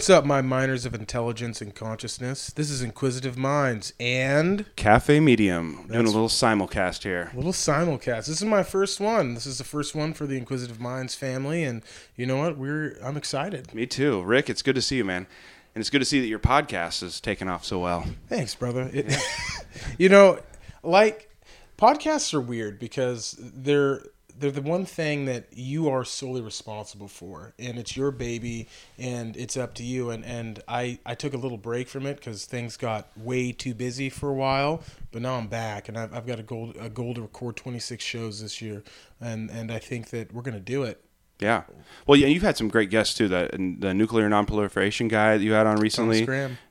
What's up, my miners of intelligence and consciousness? This is Inquisitive Minds and Cafe Medium. Doing a little simulcast here. a little simulcast. This is my first one. This is the first one for the Inquisitive Minds family, and you know what? We're I'm excited. Me too. Rick, it's good to see you, man. And it's good to see that your podcast is taking off so well. Thanks, brother. It, you know, like podcasts are weird because they're they're the one thing that you are solely responsible for, and it's your baby, and it's up to you. And and I I took a little break from it because things got way too busy for a while, but now I'm back, and I've, I've got a goal a goal to record 26 shows this year, and and I think that we're gonna do it. Yeah. Well, yeah, you've had some great guests too. The the nuclear nonproliferation guy that you had on recently.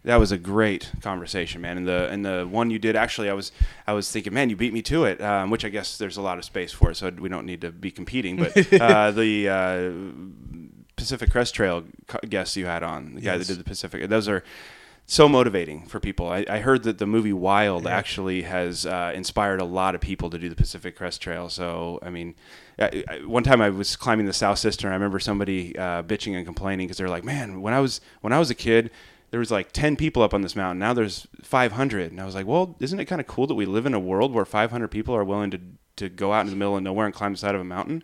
That was a great conversation, man. And the and the one you did actually, I was I was thinking, man, you beat me to it. Um, which I guess there's a lot of space for, so we don't need to be competing. But uh, the uh, Pacific Crest Trail guests you had on, the guy Yes. that did the Pacific, those are so motivating for people. I, I heard that the movie Wild actually has uh, inspired a lot of people to do the Pacific Crest Trail. So, I mean, I, I, one time I was climbing the South Sister, and I remember somebody uh, bitching and complaining because they're like, "Man, when I was when I was a kid." There was like 10 people up on this mountain. Now there's 500. And I was like, well, isn't it kind of cool that we live in a world where 500 people are willing to, to go out in the middle of nowhere and climb the side of a mountain?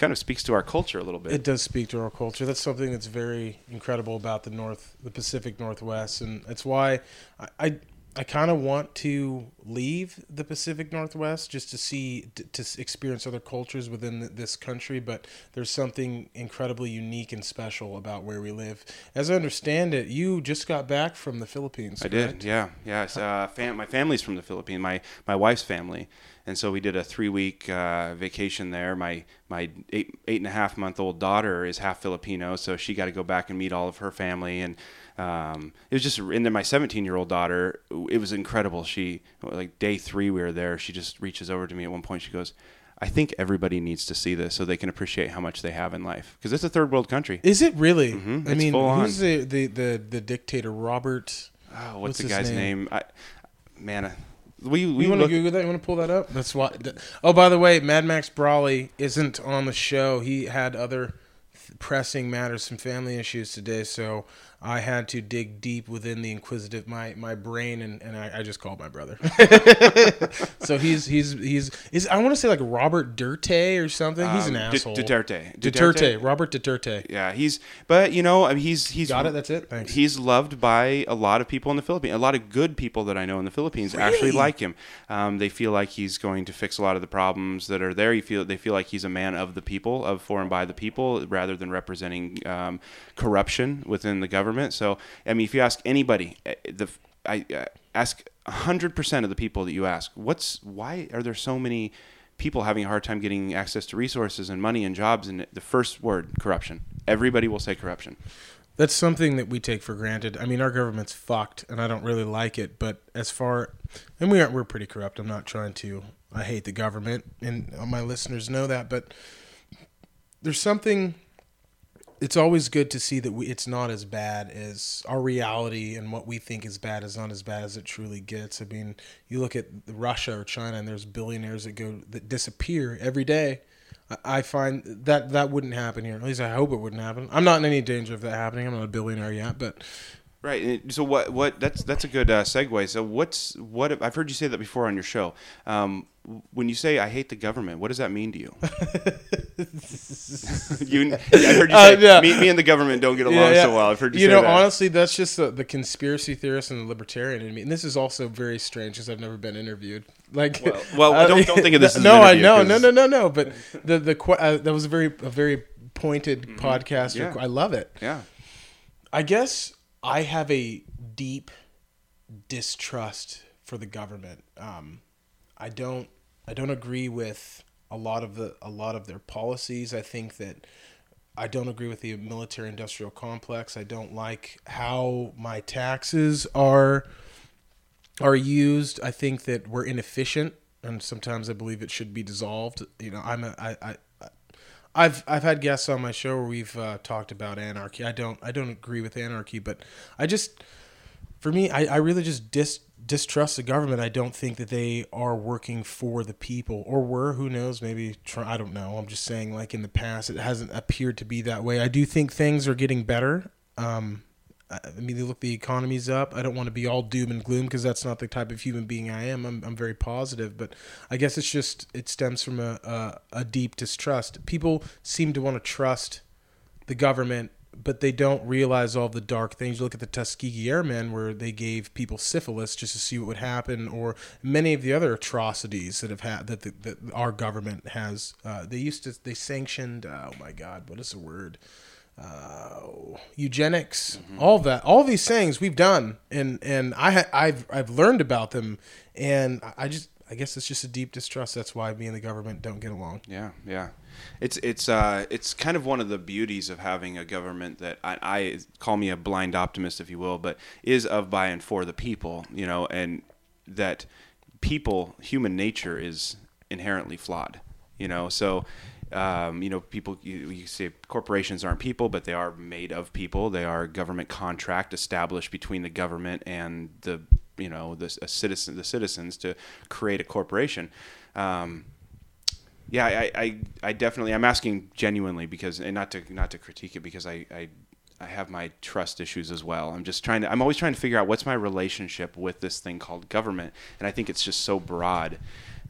Kind of speaks to our culture a little bit. It does speak to our culture. That's something that's very incredible about the North, the Pacific Northwest, and that's why I I, I kind of want to leave the Pacific Northwest just to see to, to experience other cultures within th- this country. But there's something incredibly unique and special about where we live. As I understand it, you just got back from the Philippines. I did, yeah, yeah. It's, uh, fam- my family's from the Philippines. My my wife's family, and so we did a three week uh, vacation there. My my eight eight and a half month old daughter is half Filipino, so she got to go back and meet all of her family, and um, it was just. And then my seventeen year old daughter, it was incredible. She like day three we were there. She just reaches over to me at one point. She goes. I think everybody needs to see this so they can appreciate how much they have in life because it's a third world country. Is it really? Mhm, I it's mean, who's the, the the the dictator? Robert. Oh, what's, What's the guy's name? name? I, man, we we you want to Google that? You want to pull that up? That's why. Oh, by the way, Mad Max Brawley isn't on the show. He had other th- pressing matters, some family issues today, so I had to dig deep within the inquisitive my my brain, and, and I, I just called my brother. so he's he's he's is I want to say like Robert Duterte or something. he's an um, Du- asshole. Duterte. Duterte. Robert Duterte. Yeah, he's but you know, I mean, he's he's Got it. That's it. Thanks. He's loved by a lot of people in the Philippines. A lot of good people that I know in the Philippines actually like him. Um, they feel like he's going to fix a lot of the problems that are there. You feel they feel like he's a man of the people, of for and by the people, rather than representing um, corruption within the government. So, I mean, if you ask anybody, eh, the I uh, ask hundred percent of the people that you ask, what's why are there so many people having a hard time getting access to resources and money and jobs? And the first word, corruption. Everybody will say corruption. That's something that we take for granted. I mean, our government's fucked, and I don't really like it. But as far, and we aren't, we're pretty corrupt. I'm not trying to. I hate the government, and my listeners know that. But there's something. It's always good to see that we, it's not as bad as our reality, and what we think is bad is not as bad as it truly gets. I mean, you look at Russia or China, and there's billionaires that go that disappear every day. I- I find that that wouldn't happen here. At least I hope it wouldn't happen. I'm not in any danger of that happening. I'm not a billionaire yet, but Right. So what? What? That's that's a good uh, segue. So what's what? I've heard you say that before on your show. Um, when you say I hate the government, what does that mean to you? you I heard you Uh, say yeah. me, me and the government don't get along so well. I've heard you, You know, that. honestly, that's just the, the conspiracy theorist and the libertarian in me. And this is also very strange because I've never been interviewed. Like, Well- well, uh, don't- don't think of this as no, I know, no, no, no, no. But the the uh, that was a very a very pointed podcast. Mm-hmm. Yeah. I love it. yeah. I guess I have a deep distrust for the government. Um, I don't I don't agree with a lot of the a lot of their policies. I think that I don't agree with the military industrial complex. I don't like how my taxes are are used. I think that we're inefficient and sometimes I believe it should be dissolved. You know, I'm a I, I I've I've had guests on my show where we've uh, talked about anarchy. I don't I don't agree with anarchy, but I just for me I, I really just dis, distrust the government. I don't think that they are working for the people or were. Who knows? Maybe try, I don't know. I'm just saying like in the past it hasn't appeared to be that way. I do think things are getting better Um, I mean, look, the economy's up. I don't want to be all doom and gloom because that's not the type of human being I am. I'm, I'm very positive, but I guess it's just it stems from a, a, a deep distrust. People seem to want to trust the government, but they don't realize all the dark things. You look at the Tuskegee Airmen, where they gave people syphilis just to see what would happen, or many of the other atrocities that have had that, the, that our government has. Uh, they used to they sanctioned. Oh my God, what is the word? Uh, eugenics, all that, all these things we've done, and and I I've I've learned about them, and I just I guess it's just a deep distrust. That's why me and the government don't get along. Yeah, yeah. It's it's uh it's kind of one of the beauties of having a government that I, I call me a blind optimist, if you will, but is of by and for the people, you know, and that people, human nature is inherently flawed, you know. So, um, you know, people you, you say corporations aren't people, but they are made of people. They are a government contract established between the government and the you know the citizen the citizens to create a corporation. Um, yeah, I, I, I definitely I'm asking genuinely because and not to not to critique it because I, I I have my trust issues as well. I'm just trying to I'm always trying to figure out what's my relationship with this thing called government, and I think it's just so broad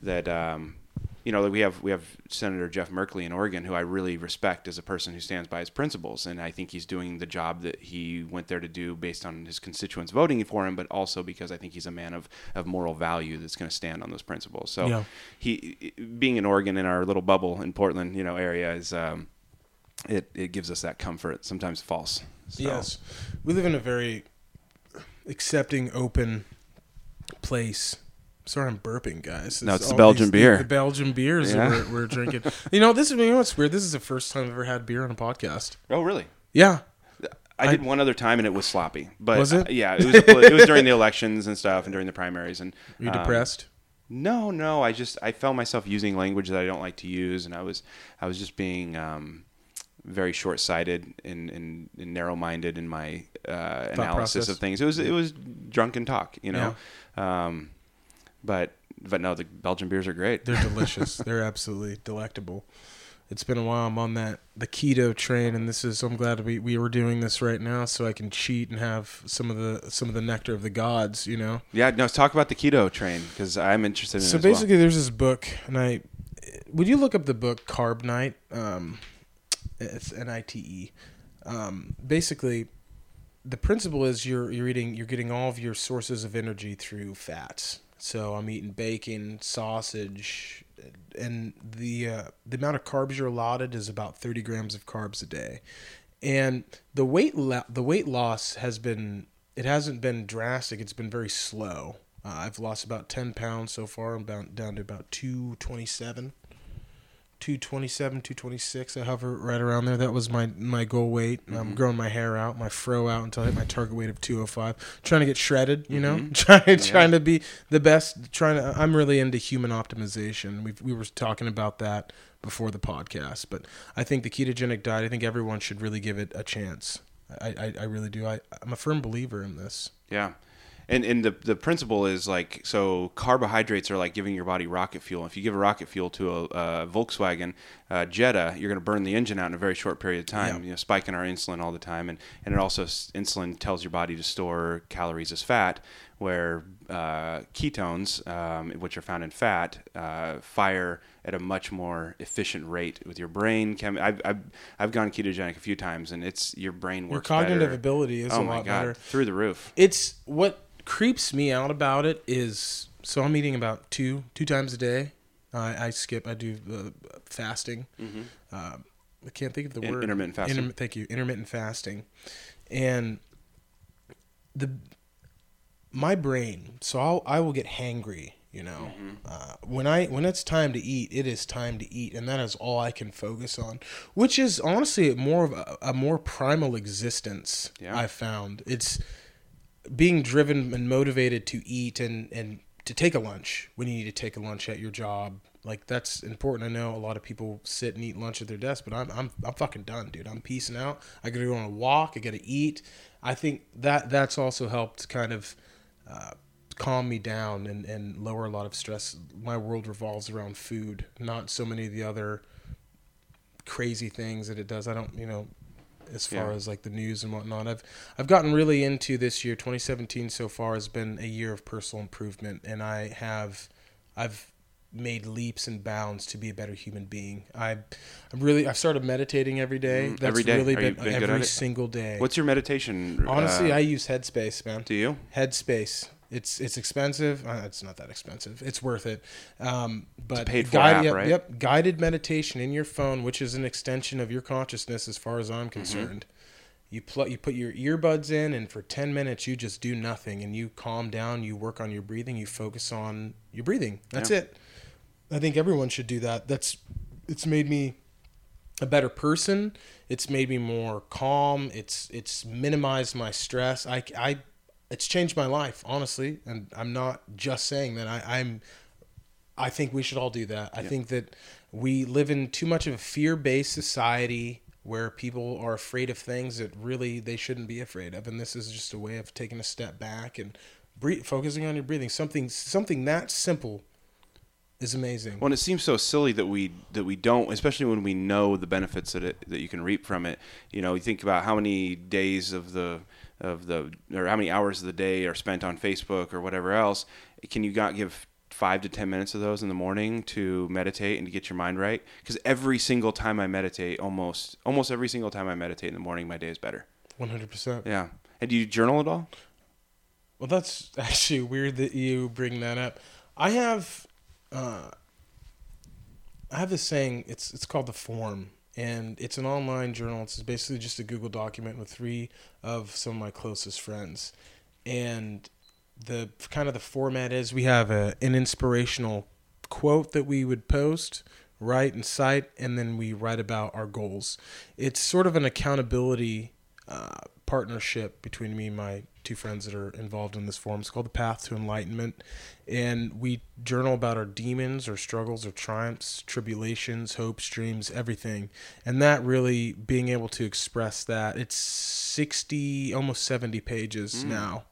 that um, you know we have we have Senator Jeff Merkley in Oregon who I really respect as a person who stands by his principles, and I think he's doing the job that he went there to do based on his constituents voting for him, but also because I think he's a man of, of moral value that's going to stand on those principles. So Yeah. he being in Oregon in our little bubble in Portland, you know, area is um, it it gives us that comfort. Sometimes false. So, Yes, we live in a very accepting, open place. Sorry, I'm burping, guys. No, it's the Belgian beer. The, Belgian beers Yeah. we're, we're drinking. you know, this is you know what's weird. This is the first time I've ever had beer on a podcast. Oh, really? Yeah, I, did one other time and it was sloppy. But Was it? uh, yeah, it was. it was during the elections and stuff, and during the primaries. And Are you um, depressed? No, no. I just I found myself using language that I don't like to use, and I was I was just being um, very short sighted and, and, and narrow minded in my uh, analysis process. of things. It was it was drunken talk, you know. Um, but but no, the Belgian beers are great. They're delicious. They're absolutely delectable. It's been a while. I'm on that the keto train, and this is. I'm glad we we were doing this right now, so I can cheat and have some of the some of the nectar of the gods. You know. Yeah, no. Talk about the keto train because I'm interested in. So it as well. basically, there's this book, and I would you look up the book Carb Nite? Um, it's N I T E. Um, basically, the principle is you're you're eating you're getting all of your sources of energy through fats. So I'm eating bacon, sausage, and the uh, the amount of carbs you're allotted is about 30 grams of carbs a day. And the weight lo- the weight loss has been it hasn't been drastic. It's been very slow. Uh, I've lost about 10 pounds so far. I'm down, down to about 227. 227, 226. I hover right around there. That was my my goal weight. I'm mm-hmm. growing my hair out, my fro out until I hit my target weight of 205. Trying to get shredded, you know, mm-hmm. trying trying to be the best. Trying to. I'm really into human optimization. We we were talking about that before the podcast, but I think the ketogenic diet. I think everyone should really give it a chance. I I, I really do. I I'm a firm believer in this. Yeah. And and the the principle is like so carbohydrates are like giving your body rocket fuel. If you give a rocket fuel to a, a Volkswagen uh, Jetta, you're going to burn the engine out in a very short period of time. Yeah. You know, spiking our insulin all the time, and and it also insulin tells your body to store calories as fat, where uh, ketones, um, which are found in fat, uh, fire at a much more efficient rate with your brain. Chem- I've, I've I've gone ketogenic a few times, and it's your brain works. Your cognitive better. ability is oh a my lot god, better. through the roof. It's what creeps me out about it is so I'm eating about two two times a day. I I skip. I do uh, fasting. Uh, I can't think of the In- word. intermittent fasting. Intermi- thank you. Intermittent fasting, and the my brain. So I'll, I will get hangry. You know, uh, when I when it's time to eat, it is time to eat, and that is all I can focus on. Which is honestly more of a, a more primal existence. Yeah. I found it's being driven and motivated to eat and and to take a lunch when you need to take a lunch at your job. Like that's important. I know a lot of people sit and eat lunch at their desk but i'm i'm, I'm fucking done dude. I'm peacing out. I gotta go on a walk. I gotta eat. I think that that's also helped kind of uh, calm me down and, and lower a lot of stress. My world revolves around food not so many of the other crazy things that it does. I don't you know as far Yeah. as like the news and whatnot. I've I've gotten really into this year. 2017 so far has been a year of personal improvement, and I have I've made leaps and bounds to be a better human being. I I'm really I've started meditating every day. Mm, That's every day? really Are been, been every single day. What's your meditation? Honestly, uh, I use Headspace, man. do you? Headspace. It's it's expensive. Uh, it's not that expensive. It's worth it. Um, but paid for guide- app, yep, right? Yep. Guided meditation in your phone, which is an extension of your consciousness, as far as Mm-hmm. I'm concerned. You pl- you put your earbuds in, and for ten minutes you just do nothing, and you calm down. You work on your breathing. You focus on your breathing. That's Yeah. it. I think everyone should do that. That's it's made me a better person. It's made me more calm. It's it's minimized my stress. I, I it's changed my life honestly, and I'm not just saying that. I, I'm I think we should all do that. I think that we live in too much of a fear-based society where people are afraid of things that really they shouldn't be afraid of, and this is just a way of taking a step back and breathe, focusing on your breathing. Something something that simple is amazing. Well, and it seems so silly that we that we don't, especially when we know the benefits that it that you can reap from it. You know, you think about how many days of the of the or how many hours of the day are spent on Facebook or whatever else. Can you not give five to ten minutes of those in the morning to meditate and to get your mind right? Because every single time I meditate, almost almost every single time I meditate in the morning, my day is better. One hundred percent. Yeah. And do you journal at all? Well, that's actually weird that you bring that up. I have, uh, I have this saying. It's it's called the Form, and it's an online journal. It's basically just a Google document with three of some of my closest friends, and the kind of the format is we have a an inspirational quote that we would post write and cite and then we write about our goals it's sort of an accountability uh, partnership between me and my two friends that are involved in this forum. It's called The Path to Enlightenment. And we journal about our demons, our struggles, our triumphs, tribulations, hopes, dreams, everything. And that really being able to express that, it's 60, almost 70 pages now.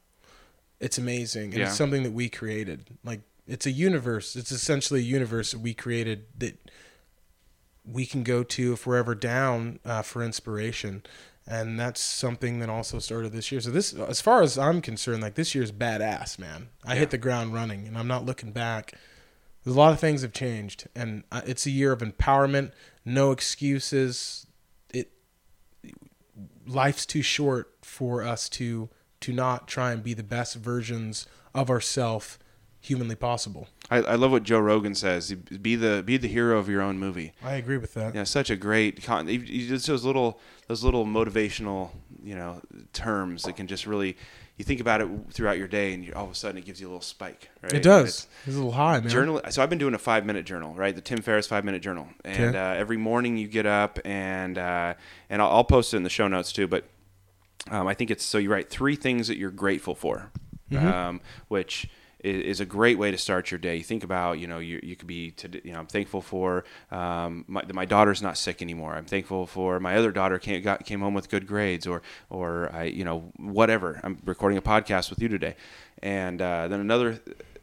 It's amazing. And Yeah. it's something that we created. Like, it's a universe. It's essentially a universe that we created that we can go to if we're ever down uh, for inspiration and that's something that also started this year. So this as far as i'm concerned like this year's badass man. I Yeah. hit the ground running and i'm not looking back. There's a lot of things have changed and it's a year of empowerment no excuses. It life's too short for us to to not try and be the best versions of ourself humanly possible I, I love what Joe Rogan says. Be the be the hero of your own movie. i agree with that Yeah, such a great con. Just those little those little motivational you know terms that can just really you think about it throughout your day and you, all of a sudden it gives you a little spike. Right? it does it's a little high man Journal. So I've been doing a five minute journal, right? The Tim Ferriss five minute journal, and Okay. uh, every morning you get up and uh, and I'll, I'll post it in the show notes too. But um, I think it's so you write three things that you're grateful for, Mm-hmm. um, which is a great way to start your day. You think about, you know, you, you could be, to, you know, I'm thankful for um, my, my daughter's not sick anymore. I'm thankful for my other daughter came, got, came home with good grades or, or I, you know, whatever. I'm recording a podcast with you today. And uh, then another,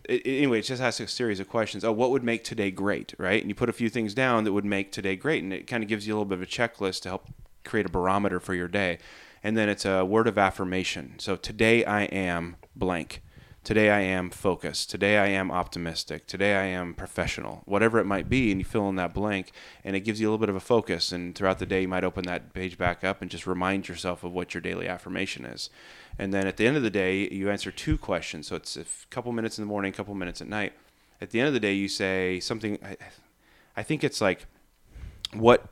it, anyway, it just asks a series of questions. Oh, what would make today great, right? And you put a few things down that would make today great, and it kind of gives you a little bit of a checklist to help create a barometer for your day. And then it's a word of affirmation. So today I am blank. Today I am focused. Today I am optimistic. Today I am professional. Whatever it might be, and you fill in that blank, and it gives you a little bit of a focus. And throughout the day, you might open that page back up and just remind yourself of what your daily affirmation is. And then at the end of the day, you answer two questions. So it's a couple minutes in the morning, a couple minutes at night. At the end of the day, you say something. I, I think it's like, what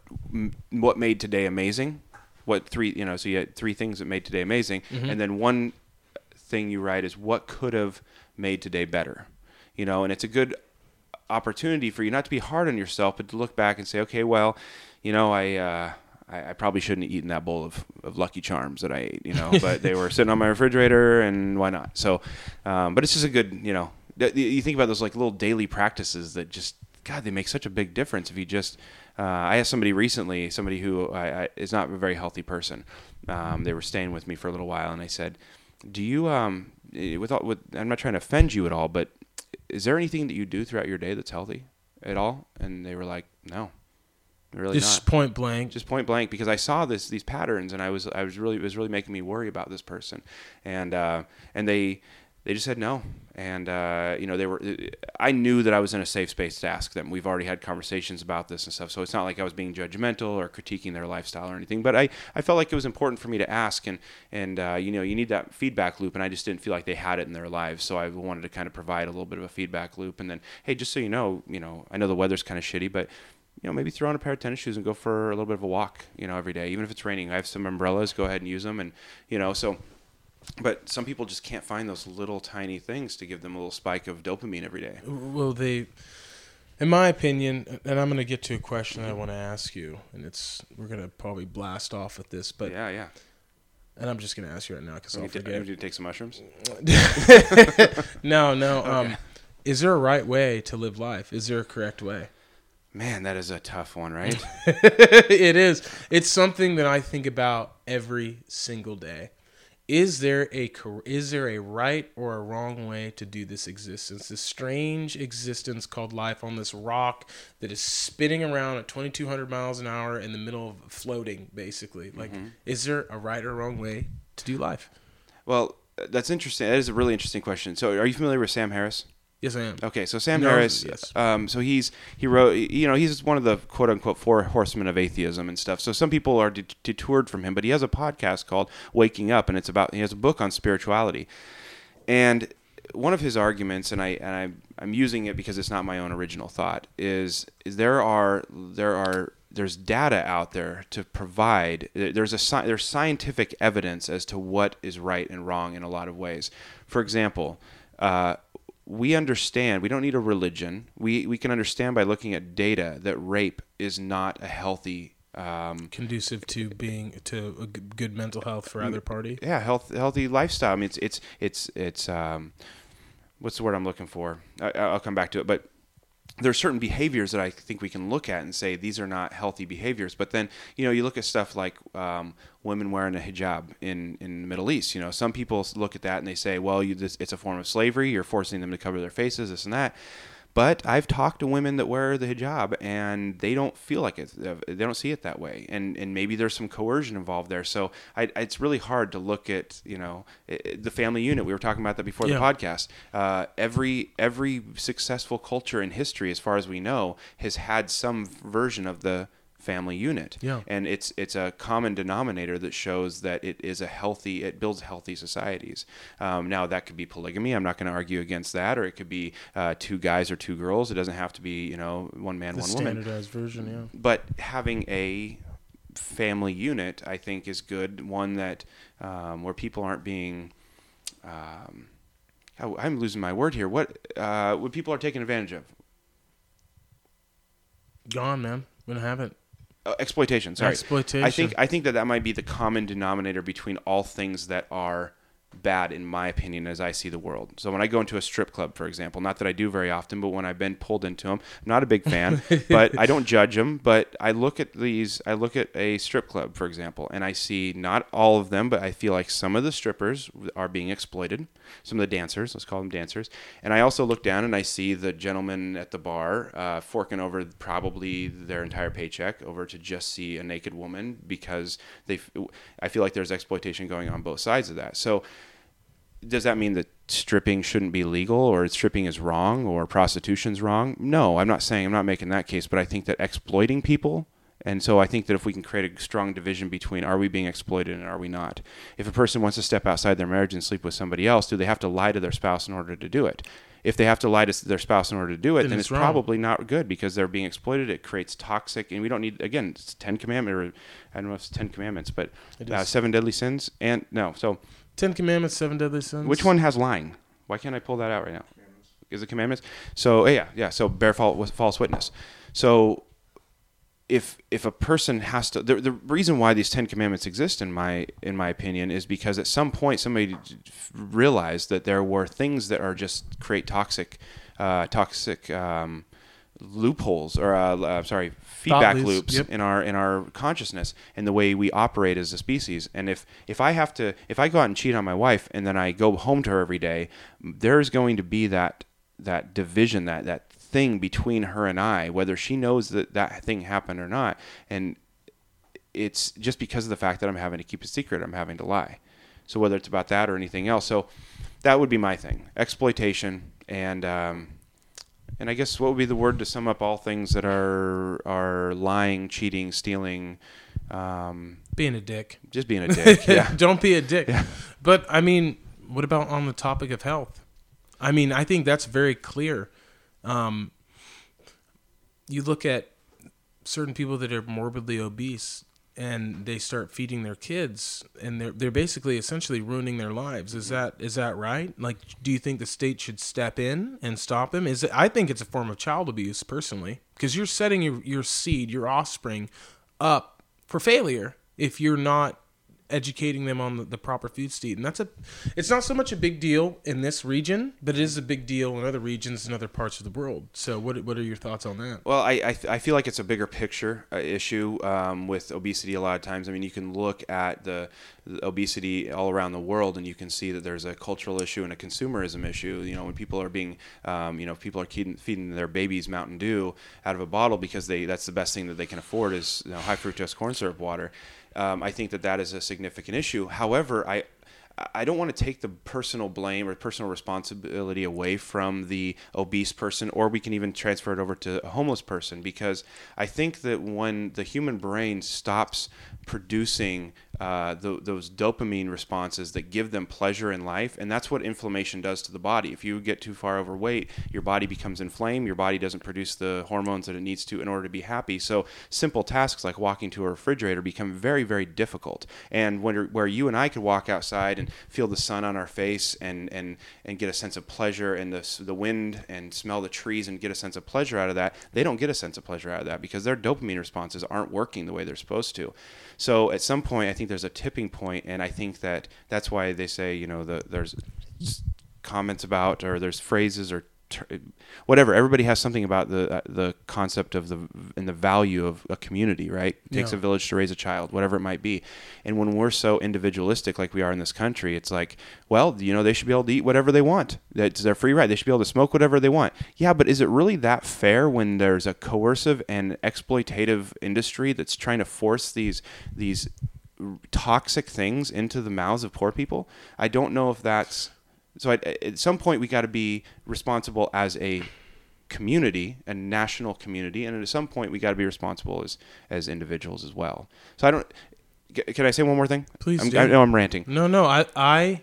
what made today amazing? What three you know? So you had three things that made today amazing, mm-hmm. and then one thing you write is what could have made today better. You know, and it's a good opportunity for you not to be hard on yourself, but to look back and say, okay, well, you know, I. Uh, I, I probably shouldn't have eaten that bowl of, of Lucky Charms that I ate, you know, but they were sitting on my refrigerator, and why not? So, um, but it's just a good, you know, you think about those like little daily practices that just, God, they make such a big difference if you just. Uh, I asked somebody recently, somebody who I, I, is not a very healthy person. Um, they were staying with me for a little while, and I said, "Do you, um, eh, with, all, with I'm not trying to offend you at all, but is there anything that you do throughout your day that's healthy at all?" And they were like, "No." Really Just not. point blank. Just point blank because I saw this these patterns and I was I was really it was really making me worry about this person, and uh, and they they just said no, and uh, you know they were I knew that I was in a safe space to ask them. We've already had conversations about this and stuff, so it's not like I was being judgmental or critiquing their lifestyle or anything. But I, I felt like it was important for me to ask, and and uh, you know you need that feedback loop, and I just didn't feel like they had it in their lives, so I wanted to kind of provide a little bit of a feedback loop, and then hey, just so you know, you know I know the weather's kind of shitty, but you know, maybe throw on a pair of tennis shoes and go for a little bit of a walk, you know, every day. Even if it's raining, I have some umbrellas. Go ahead and use them, and you know, so. But some people just can't find those little tiny things to give them a little spike of dopamine every day. Well, they, in my opinion, and I'm going to get to a question I want to ask you, and it's we're going to probably blast off with this, but yeah, yeah. and I'm just going to ask you right now because I'll forget. you need to take some mushrooms. no, no. Um, is there a right way to live life? Is there a correct way? Man, that is a tough one, right? it is. It's something that I think about every single day. Is there a is there a right or a wrong way to do this existence? This strange existence called life on this rock that is spinning around at 2200 miles an hour in the middle of floating basically. Like mm-hmm. is there a right or wrong way to do life? well, that's interesting. That is a really interesting question. So, are you familiar with Sam Harris? Yes, I am. Okay, so Sam No, Harris, yes. um, so he's he wrote, you know, he's one of the quote unquote four horsemen of atheism and stuff. So some people are det- detoured from him, but he has a podcast called Waking Up, and it's about he has a book on spirituality, and one of his arguments, and I and I I'm using it because it's not my own original thought, is is there are there are there's data out there to provide there's a there's scientific evidence as to what is right and wrong in a lot of ways. For example, uh, we understand we don't need a religion. We we can understand by looking at data that rape is not a healthy um, Conducive to being to a good mental health for either party. yeah health healthy lifestyle. I mean it's it's it's it's um, what's the word I'm looking for? I, I'll come back to it, but there are certain behaviors that I think we can look at and say these are not healthy behaviors. But then, you know, you look at stuff like um, women wearing a hijab in, in the Middle East. You know, some people look at that and they say, well, you, this, it's a form of slavery. You're forcing them to cover their faces, this and that. But I've talked to women that wear the hijab and they don't feel like it. They don't see it that way. And and maybe there's some coercion involved there. So I, it's really hard to look at you know the family unit. We were talking about that before Yeah. the podcast. Uh, every every successful culture in history, as far as we know, has had some version of the family unit. Yeah. And it's it's a common denominator that shows that it is a healthy. It builds healthy societies. Um, now that could be polygamy. I'm not going to argue against that, or it could be uh, two guys or two girls. It doesn't have to be you know one man, The one woman standardized version, yeah. but having a family unit, I think, is good. One that um, where people aren't being. Um, I- I'm losing my word here. What uh, what people are taken advantage of? Gone, man. We don't have it. Uh, exploitation. Sorry, Exploitation. I think I think that that might be the common denominator between all things that are bad, in my opinion, as I see the world. So when I go into a strip club, for example, not that I do very often, but when I've been pulled into them, I'm not a big fan, but I don't judge them. But I look at these, I look at a strip club, for example, and I see not all of them, but I feel like some of the strippers are being exploited. Some of the dancers, let's call them dancers, and I also look down and I see the gentleman at the bar uh, forking over probably their entire paycheck over to just see a naked woman because they, I feel like there's exploitation going on both sides of that. So does that mean that stripping shouldn't be legal or stripping is wrong or prostitution's wrong? No, I'm not saying I'm not making that case, but I think that exploiting people and so I think that if we can create a strong division between are we being exploited and are we not? If a person wants to step outside their marriage and sleep with somebody else, do they have to lie to their spouse in order to do it? If they have to lie to their spouse in order to do it, Then then, it's it's, probably not good because they're being exploited. It creates toxic, and we don't need again it's Ten Commandment or I don't know if it's Ten Commandments, but uh, seven deadly sins and no. So Ten Commandments, Seven Deadly Sins. which one has lying? Why can't I pull that out right now? Is it commandments? So yeah, yeah. So bear false, witness. So if if a person has to, the, the reason why these Ten Commandments exist, in my in my opinion, is because at some point somebody realized that there were things that are just create toxic, uh, toxic. Um, loopholes or uh, uh, sorry feedback loops, loops yep. in our in our consciousness and the way we operate as a species and if if i have to if i go out and cheat on my wife and then i go home to her every day there's going to be that that division that that thing between her and I, whether she knows that that thing happened or not. And it's just because of the fact that I'm having to keep a secret, I'm having to lie. So whether it's about that or anything else, so that would be my thing: exploitation and um, and I guess what would be the word to sum up all things that are are lying, cheating, stealing, um, being a dick. Just being a dick. Yeah. Don't be a dick. Yeah. But I mean, what about on the topic of health? I mean, I think that's very clear. Um, you look at certain people that are morbidly obese and they start feeding their kids and they're they're basically essentially ruining their lives. Is mm-hmm. that is that right? Like do you think the state should step in and stop them? Is it, i think it's a form of child abuse personally because you're setting your, your seed your offspring up for failure if you're not educating them on the, the, proper food state. And that's a it's not so much a big deal in this region but it is a big deal in other regions and other parts of the world. So what, what are your thoughts on that? Well i i, I feel like it's a bigger picture uh, issue um, with obesity a lot of times. I mean you can look at the, the, obesity all around the world and you can see that there's a cultural issue and a consumerism issue. You know when people are being um, you know people are feeding, feeding their babies mountain dew out of a bottle because they that's the best thing that they can afford is you know, high fructose corn syrup water um, I think that that is a significant issue. However, I I don't want to take the personal blame or personal responsibility away from the obese person, or we can even transfer it over to a homeless person because I think that when the human brain stops producing uh, those dopamine responses that give them pleasure in life. And that's what inflammation does to the body. If you get too far overweight, your body becomes inflamed. Your body doesn't produce the hormones that it needs to in order to be happy. So simple tasks like walking to a refrigerator become very, very difficult. And when, where you and I could walk outside and feel the sun on our face and, and, and get a sense of pleasure and the, the wind and smell the trees and get a sense of pleasure out of that, they don't get a sense of pleasure out of that because their dopamine responses aren't working the way they're supposed to. So at some point, I think there's a tipping point, and I think that that's why they say, you know, the, there's comments about or there's phrases or whatever. Everybody has something about the uh, the concept of the and the value of a community, right? It takes yeah. a village to raise a child, whatever it might be. And when we're so individualistic, like we are in this country, it's like, well, you know, they should be able to eat whatever they want. That's their free right. They should be able to smoke whatever they want. Yeah, but is it really that fair when there's a coercive and exploitative industry that's trying to force these these toxic things into the mouths of poor people? I don't know if that's so at, at some point we got to be responsible as a community, a national community, and at some point we got to be responsible as as individuals as well. So I don't. Can I say one more thing? Please. I'm, I know I'm ranting. No, no, I I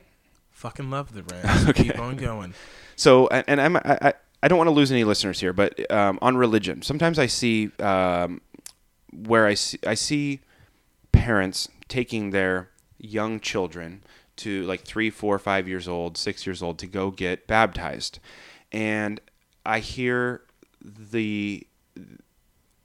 fucking love the rant. okay. Keep on going. So and I'm I, I don't want to lose any listeners here, but um, on religion, sometimes I see um, where I see I see parents taking their young children to like three, four, five years old, six years old to go get baptized, and I hear the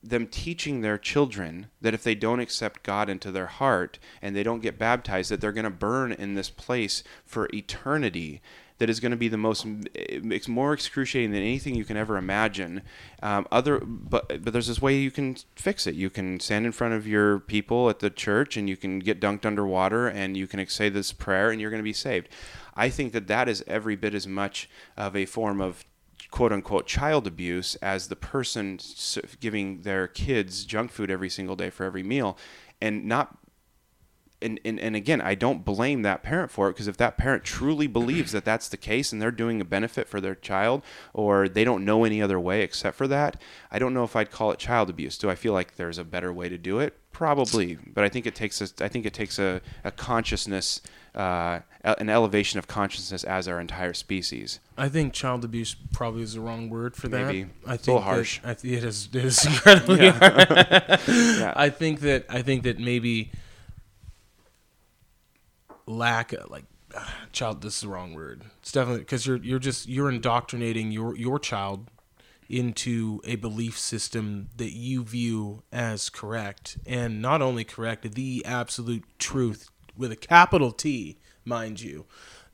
them teaching their children that if they don't accept God into their heart and they don't get baptized, that they're going to burn in this place for eternity that is going to be the most it's more excruciating than anything you can ever imagine. Um, other but but there's this way you can fix it. You can stand in front of your people at the church and you can get dunked underwater and you can say this prayer and you're going to be saved. I think that that is every bit as much of a form of quote unquote child abuse as the person giving their kids junk food every single day for every meal. And not and, and, and again, I don't blame that parent for it because if that parent truly believes that that's the case and they're doing a benefit for their child or they don't know any other way except for that, I don't know if I'd call it child abuse. Do I feel like there's a better way to do it? Probably, but I think it takes a, I think it takes a, a consciousness, uh, an elevation of consciousness as our entire species. I think child abuse probably is the wrong word for that. Maybe I think a little harsh. That, I th- it is, it is incredibly hard. yeah. I think that I think that maybe lack of, like child this is the wrong word. It's definitely because you're you're just you're indoctrinating your your child into a belief system that you view as correct. And not only correct the absolute truth with a capital T mind you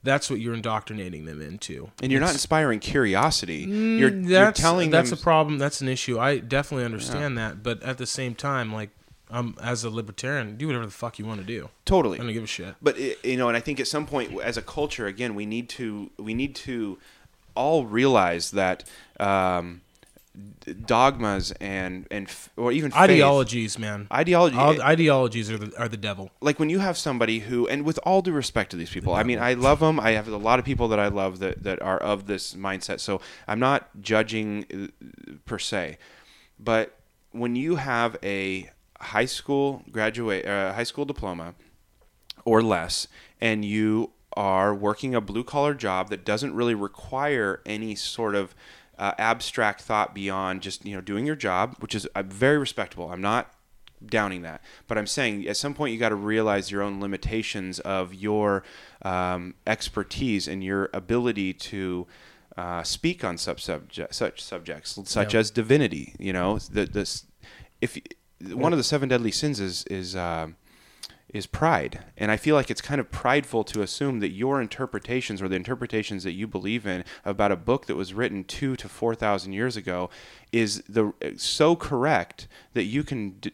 that's what you're indoctrinating them into. And you're it's, not inspiring curiosity. Mm, you're, you're telling that's them... a problem that's an issue. I definitely understand yeah. that but at the same time like um, as a libertarian, do whatever the fuck you want to do. Totally, I don't give a shit. But you know, and I think at some point, as a culture, again, we need to we need to all realize that um, dogmas and and f- or even faith. Ideologies, man. ideology All- ideologies are the are the devil. like when you have somebody who and with all due respect to these people i mean i love them i have a lot of people that i love that, that are of this mindset so i'm not judging uh, per se but when you have a high school graduate uh, high school diploma or less and you are working a blue collar job that doesn't really require any sort of uh, abstract thought beyond just you know doing your job which is uh, very respectable i'm not downing that but i'm saying at some point you got to realize your own limitations of your um, expertise and your ability to uh, speak on such, subject, such subjects such Yeah. as divinity you know the, this if one of the seven deadly sins is is um is pride. And I feel like it's kind of prideful to assume that your interpretations or the interpretations that you believe in about a book that was written 2 to 4,000 years ago is the so correct that you can d-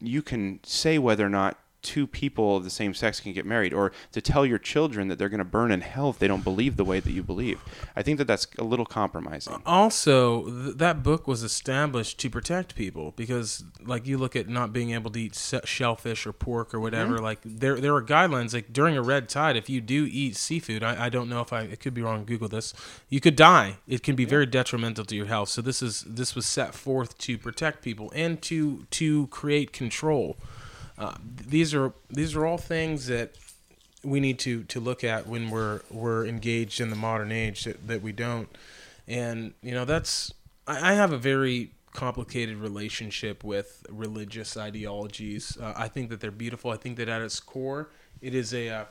you can say whether or not two people of the same sex can get married or to tell your children that they're going to burn in hell if they don't believe the way that you believe. I think that that's a little compromising. Also, th- that book was established to protect people because, like, you look at not being able to eat se- shellfish or pork or whatever. Mm-hmm. Like, there there are guidelines. Like during a red tide, if you do eat seafood, I, I don't know if I it could be wrong. Google this. You could die. It can be very detrimental to your health. So this is this was set forth to protect people and to to create control. Uh, these are these are all things that we need to to look at when we're we're engaged in the modern age that, that we don't. And you know that's I, I have a very complicated relationship with religious ideologies. Uh, i think that they're beautiful. I think that at its core it is a uh,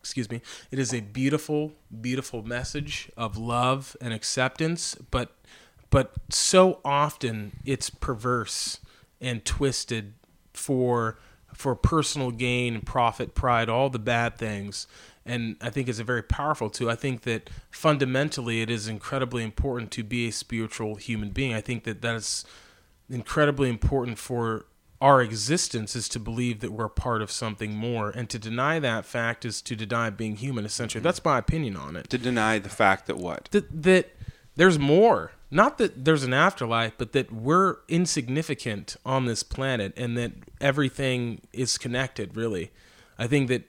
excuse me it is a beautiful beautiful message of love and acceptance but but so often it's perverse and twisted for for personal gain, profit, pride, all the bad things. And I think it's a very powerful tool. I think that fundamentally it is incredibly important to be a spiritual human being. I think that that's incredibly important for our existence is to believe that we're part of something more. And to deny that fact is to deny being human, essentially. That's my opinion on it To deny the fact that what? that that there's more. Not that there's an afterlife, but that we're insignificant on this planet and that everything is connected, really. I think that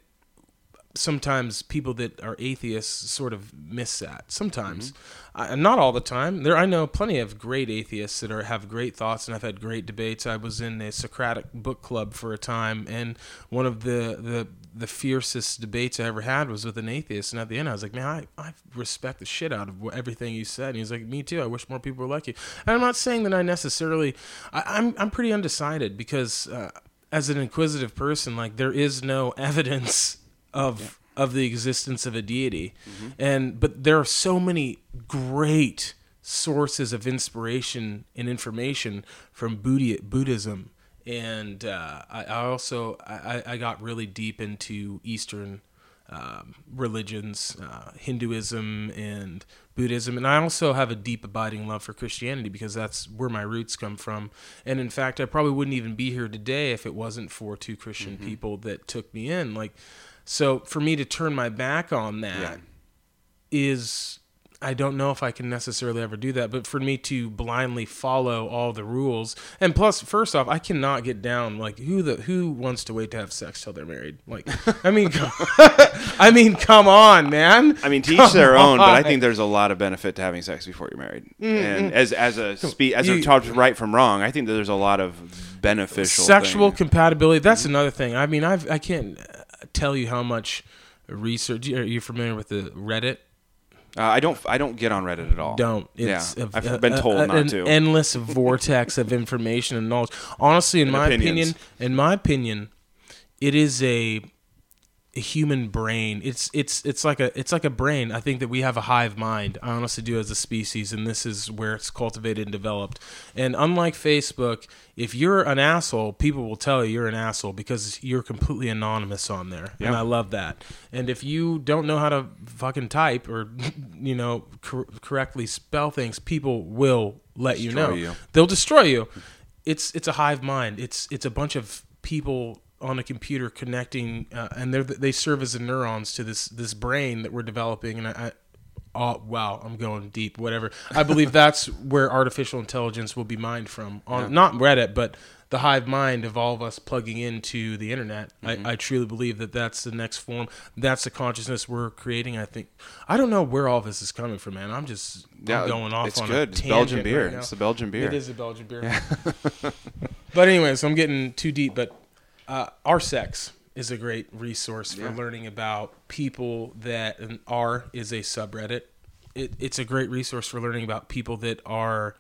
sometimes people that are atheists sort of miss that. Sometimes, I, not all the time. There, I know plenty of great atheists that are have great thoughts, and I've had great debates. I was in a Socratic book club for a time, and one of the the the fiercest debates I ever had was with an atheist. And at the end, I was like, man, I, I respect the shit out of everything you said. And he's like, me too. I wish more people were like you. And I'm not saying that I necessarily, I, I'm, I'm pretty undecided because uh, as an inquisitive person, like there is no evidence of, of the existence of a deity. And, but there are so many great sources of inspiration and information from Buddhi- Buddhism and uh, I, I also I, I got really deep into Eastern um, religions, uh, Hinduism and Buddhism, and I also have a deep abiding love for Christianity because that's where my roots come from. And in fact, I probably wouldn't even be here today if it wasn't for two Christian people that took me in. Like, so for me to turn my back on that is Yeah. I don't know if I can necessarily ever do that, but for me to blindly follow all the rules, and plus, first off, I cannot get down like who the who wants to wait to have sex till they're married. Like, I mean, I mean, come on, man. I mean, teach each their own, but I think there's a lot of benefit to having sex before you're married. Mm-hmm. And as as a spe- as a talk right from wrong, I think that there's a lot of beneficial sexual thing. compatibility. That's another thing. I mean, I've I can't tell you how much research. Are you familiar with the Reddit? Uh, I don't I don't get on Reddit at all. Don't. It's yeah, a- I've been told a- not an to. endless vortex of information and knowledge. Honestly, in And my opinions. opinion, in my opinion, it is a, a human brain. It's it's it's like a it's like a brain. I think that we have a hive mind. I honestly do as a species, and this is where it's cultivated and developed. And unlike Facebook, if you're an asshole, people will tell you you're an asshole because you're completely anonymous on there. And I love that. And if you don't know how to fucking type or you know cor- correctly spell things, people will let you know. you. They'll destroy you. It's it's a hive mind. It's it's a bunch of people on a computer connecting, uh, and they they serve as the neurons to this this brain that we're developing. And I, I oh wow, I'm going deep. Whatever. I believe that's where artificial intelligence will be mined from. On not Reddit, but the hive mind of all of us plugging into the internet. Mm-hmm. I, I truly believe that that's the next form. That's the consciousness we're creating. I think. I don't know where all this is coming from, man. I'm just I'm going off it's on good. a It's Belgian beer. right. It's the Belgian beer. It is a Belgian beer. but anyways, I'm getting too deep. But uh, our sex is a great resource for Yeah. learning about people that and R is a subreddit. It, it's a great resource for learning about people that are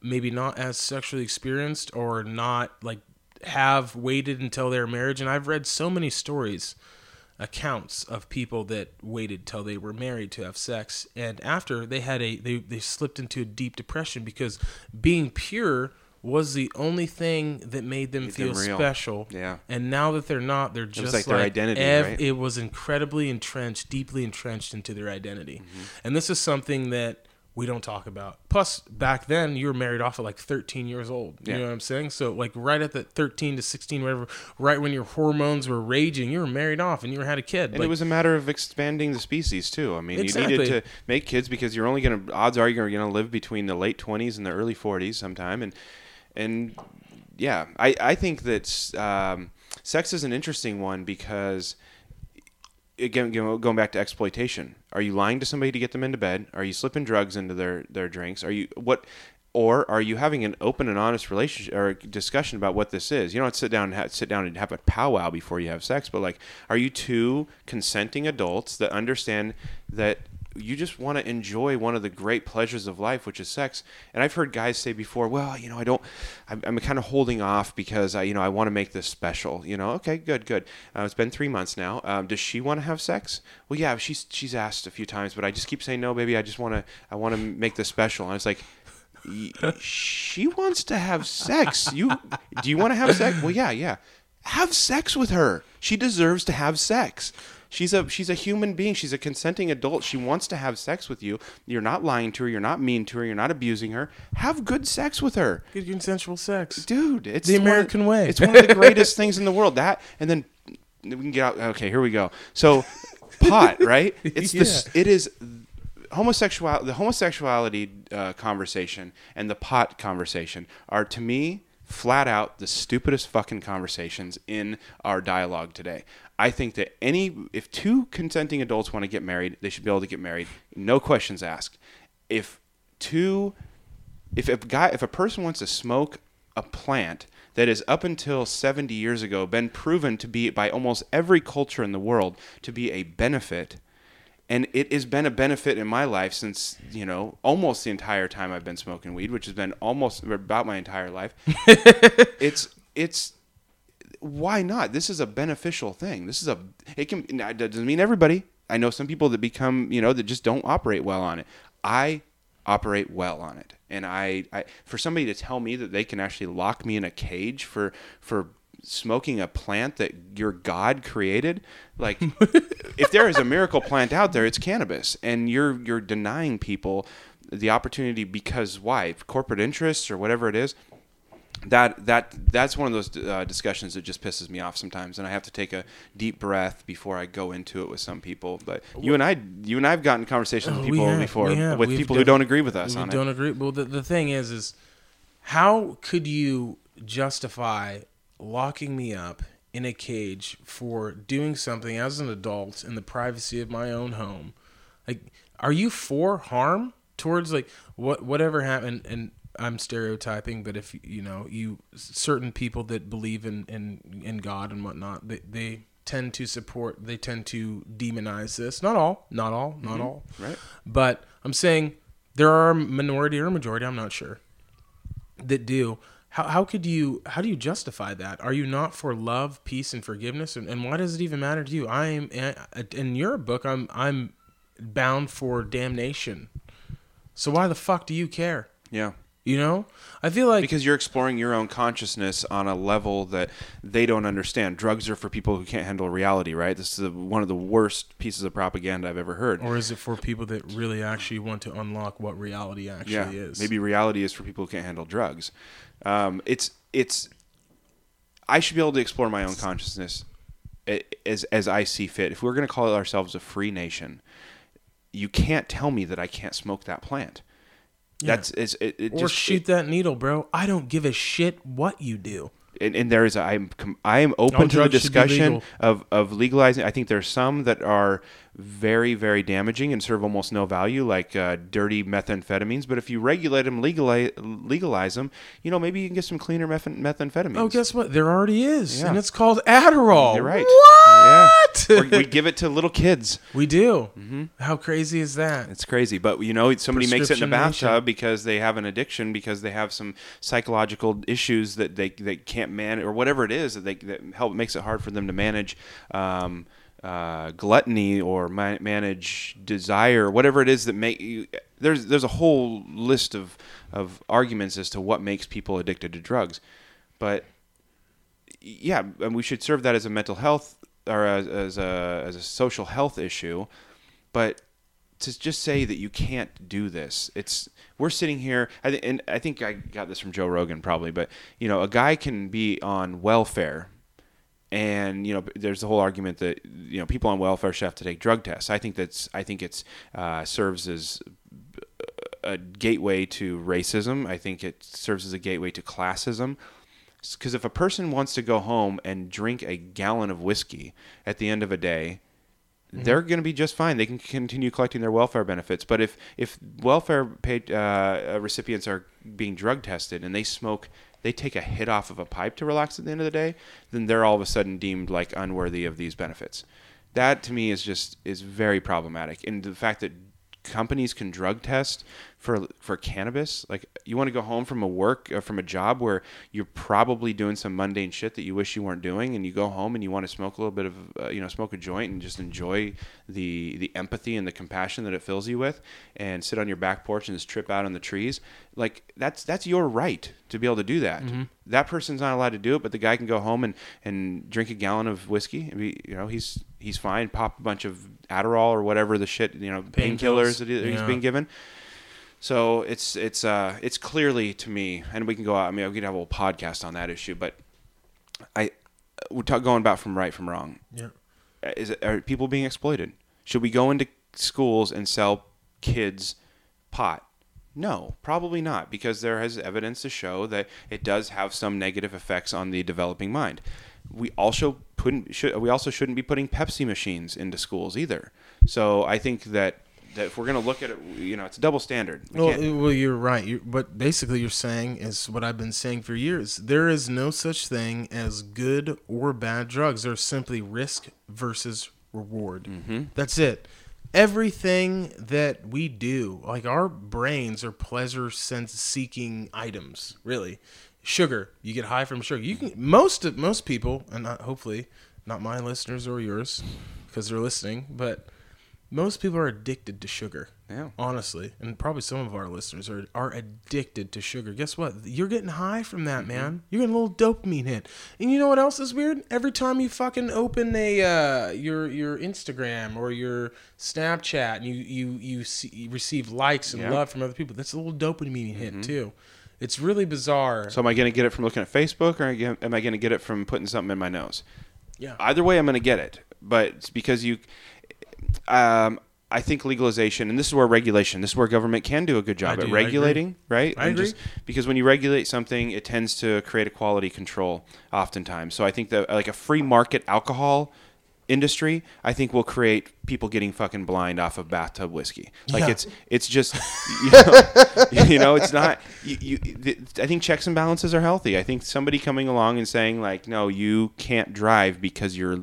maybe not as sexually experienced or not like have waited until their marriage. And I've read so many stories accounts of people that waited till they were married to have sex and after they had a they, they slipped into a deep depression because being pure was the only thing that made them Made feel them special Yeah. and now that they're not they're just like their identity, right? it was incredibly entrenched deeply entrenched into their identity Mm-hmm. and this is something that we don't talk about plus back then you were married off at like 13 years old you Yeah. know what i'm saying so like right at the 13 to 16 whatever right when your hormones were raging you were married off and you had a kid And Like, it was a matter of expanding the species too. I mean, you needed to make kids because you're only going to odds are you're going to live between the late 20s and the early 40s sometime and and yeah, I I think that um, sex is an interesting one because again going back to exploitation. Are you lying to somebody to get them into bed? Are you slipping drugs into their their drinks? Are you what or are you having an open and honest relationship or discussion about what this is? You don't sit down and sit down and have a powwow before you have sex, but like, are you two consenting adults that understand that you just want to enjoy one of the great pleasures of life, which is sex? And I've heard guys say before, well, you know, I don't, I'm, I'm kind of holding off because I, you know, I want to make this special. You know, okay, good, good. Uh, it's been three months now. Um, does she want to have sex? Well, yeah, she's she's asked a few times, but I just keep saying no, baby. I just want to, I want to make this special. And I was like she wants to have sex. You do you want to have sex? Well, yeah, yeah. Have sex with her. She deserves to have sex. She's a she's a human being. She's a consenting adult. She wants to have sex with you. You're not lying to her. You're not mean to her. You're not abusing her. Have good sex with her, good consensual sex dude. It's The one American way. It's one of the greatest things in the world. That and then we can get out. Okay, here we go. So pot, right? It's this. It is homosexual the homosexuality uh, conversation and the pot conversation are to me flat out the stupidest fucking conversations in our dialogue today. I think that any if two consenting adults want to get married, they should be able to get married, no questions asked. If two if a guy if a person wants to smoke a plant that is up until 70 years ago been proven to be by almost every culture in the world to be a benefit and it has been a benefit in my life since you know almost the entire time I've been smoking weed, which has been almost about my entire life. it's it's why not? This is a beneficial thing. This is a it can now, it doesn't mean everybody. I know some people that become you know that just don't operate well on it. I operate well on it, and I, I for somebody to tell me that they can actually lock me in a cage for for smoking a plant that your God created, like if there is a miracle plant out there, it's cannabis, and you're you're denying people the opportunity because why corporate interests or whatever it is. That that that's one of those uh, discussions that just pisses me off sometimes, and I have to take a deep breath before I go into it with some people. But you and I, you and I've gotten conversations with Oh, people have, before with We've people who don't agree with us on don't it. agree. Well, the, the thing is, is how could you justify locking me up in a cage for doing something as an adult in the privacy of my own home? Like, are you for harm towards like what whatever happened? And I'm stereotyping, but if you know you certain people that believe in in in God and whatnot, they they tend to support. They tend to demonize this. Not all. Not all. Not mm-hmm. all. Right. But I'm saying there are a minority or a majority, I'm not sure, that do. How, how could you how do you justify that? Are you not for love, peace, and forgiveness? And, and why does it even matter to you? I am eh, in your book. I'm I'm bound for damnation. So why the fuck do you care? Yeah. You know, I feel like because you're exploring your own consciousness on a level that they don't understand. Drugs are for people who can't handle reality, right? This is one of the worst pieces of propaganda I've ever heard. or is it for people that really actually want to unlock what reality actually yeah, is? maybe reality is for people who can't handle drugs. Um, it's it's. I should be able to explore my own consciousness as as I see fit. If we're going to call ourselves a free nation, you can't tell me that I can't smoke that plant. Yeah. That's it's, it, it or just shoot that needle, bro. I don't give a shit what you do. and, and there is I'm I am open to the drugs should be discussion of of legalizing. I think there's some that are very very damaging and serve almost no value, like uh, dirty methamphetamines. But if you regulate them, legalize legalize them, you know maybe you can get some cleaner metha- methamphetamines. Oh, guess what? There already is, Yeah. and it's called Adderall. You're right. What? Yeah. We give it to little kids. we do. How crazy is that? It's crazy, but you know, somebody makes it in a Prescription bathtub nation. because they have an addiction, because they have some psychological issues that they, they can't manage, or whatever it is that they that help makes it hard for them to manage um, uh, gluttony or ma- manage desire, whatever it is that make you. There's there's a whole list of of arguments as to what makes people addicted to drugs, but yeah, and we should serve that as a mental health or as, as a as a social health issue, but to just say that you can't do this, it's we're sitting here, and I think I got this from Joe Rogan probably, but you know, a guy can be on welfare. And you know, there's the whole argument that you know people on welfare should have to take drug tests. I think that's I think it's uh, serves as a gateway to racism. I think it serves as a gateway to classism. Because if a person wants to go home and drink a gallon of whiskey at the end of a day, they're going to be just fine. They can continue collecting their welfare benefits. But if if welfare paid, uh, recipients are being drug tested and they smoke, they take a hit off of a pipe to relax at the end of the day, then they're all of a sudden deemed like unworthy of these benefits. That to me is just is very problematic. And the fact that companies can drug test for for cannabis. Like you want to go home from a work uh, from a job where you're probably doing some mundane shit that you wish you weren't doing and you go home and you want to smoke a little bit of uh, you know smoke a joint and just enjoy the the empathy and the compassion that it fills you with and sit on your back porch and just trip out on the trees. Like that's that's your right to be able to do that. That person's not allowed to do it but the guy can go home and and drink a gallon of whiskey and be, you know he's he's fine pop a bunch of Adderall or whatever the shit you know painkillers that he- he's Yeah. being given so it's it's uh it's clearly to me, and we can go out. I mean, we could have a whole podcast on that issue, but I we're talk, going about from right from wrong. Yeah. Is it, are people being exploited? Should we go into schools and sell kids pot? No, probably not, because there is evidence to show that it does have some negative effects on the developing mind. We also put should, we also shouldn't be putting Pepsi machines into schools either. So I think that that if we're going to look at it, you know, it's a double standard. We Well, can't- well, you're right. you but basically, you're saying is what I've been saying for years. There is no such thing as good or bad drugs. There's simply risk versus reward. Mm-hmm. That's it. Everything that we do, like our brains are pleasure sense seeking items. Really, sugar. You get high from sugar. You can most of most people, and not hopefully not my listeners or yours, because they're listening, but most people are addicted to sugar yeah. honestly, and probably some of our listeners are are addicted to sugar. Guess what? You're getting high from that, Mm-hmm. man. You're getting a little dopamine hit. And you know what else is weird? Every time you fucking open a uh, your your Instagram or your Snapchat, and you you you, see, you receive likes and Yeah. Mm-hmm. love from other people, that's a little dopamine hit too. It's really bizarre. So am I going to get it from looking at Facebook, or am I going to get it from putting something in my nose? yeah. Either way, I'm going to get it. But it's because you, um, I think legalization, and this is where regulation, this is where government can do a good job I at do, I regulating, right? I And agree. because when you regulate something, it tends to create a quality control oftentimes. So I think that like a free market alcohol industry, I think will create people getting fucking blind off of bathtub whiskey. Like Yeah. it's it's just you know, you know it's not you, you I think checks and balances are healthy. I think somebody coming along and saying like no, you can't drive because you're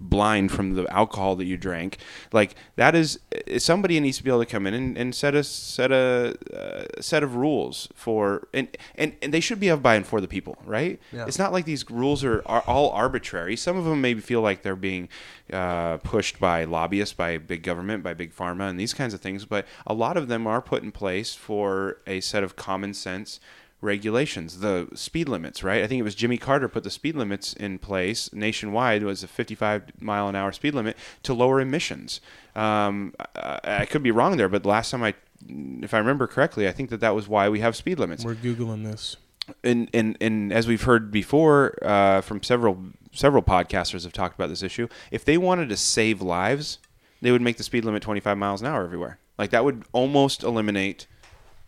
blind from the alcohol that you drank like that is is- somebody needs to be able to come in and, and set a set a uh, set of rules for and, and and they should be of by and for the people right Yeah. it's not like these rules are, are all arbitrary some of them maybe feel like they're being uh, pushed by lobbyists by big government by big pharma and these kinds of things but a lot of them are put in place for a set of common sense regulations, the speed limits, right? I think it was Jimmy Carter put the speed limits in place nationwide. It was a 55 mile an hour speed limit to lower emissions. Um, I, I could be wrong there, but last time I, if I remember correctly, I think that that was why we have speed limits. We're googling this. And and and as we've heard before uh, from several several podcasters have talked about this issue. If they wanted to save lives, they would make the speed limit 25 miles an hour everywhere. Like that would almost eliminate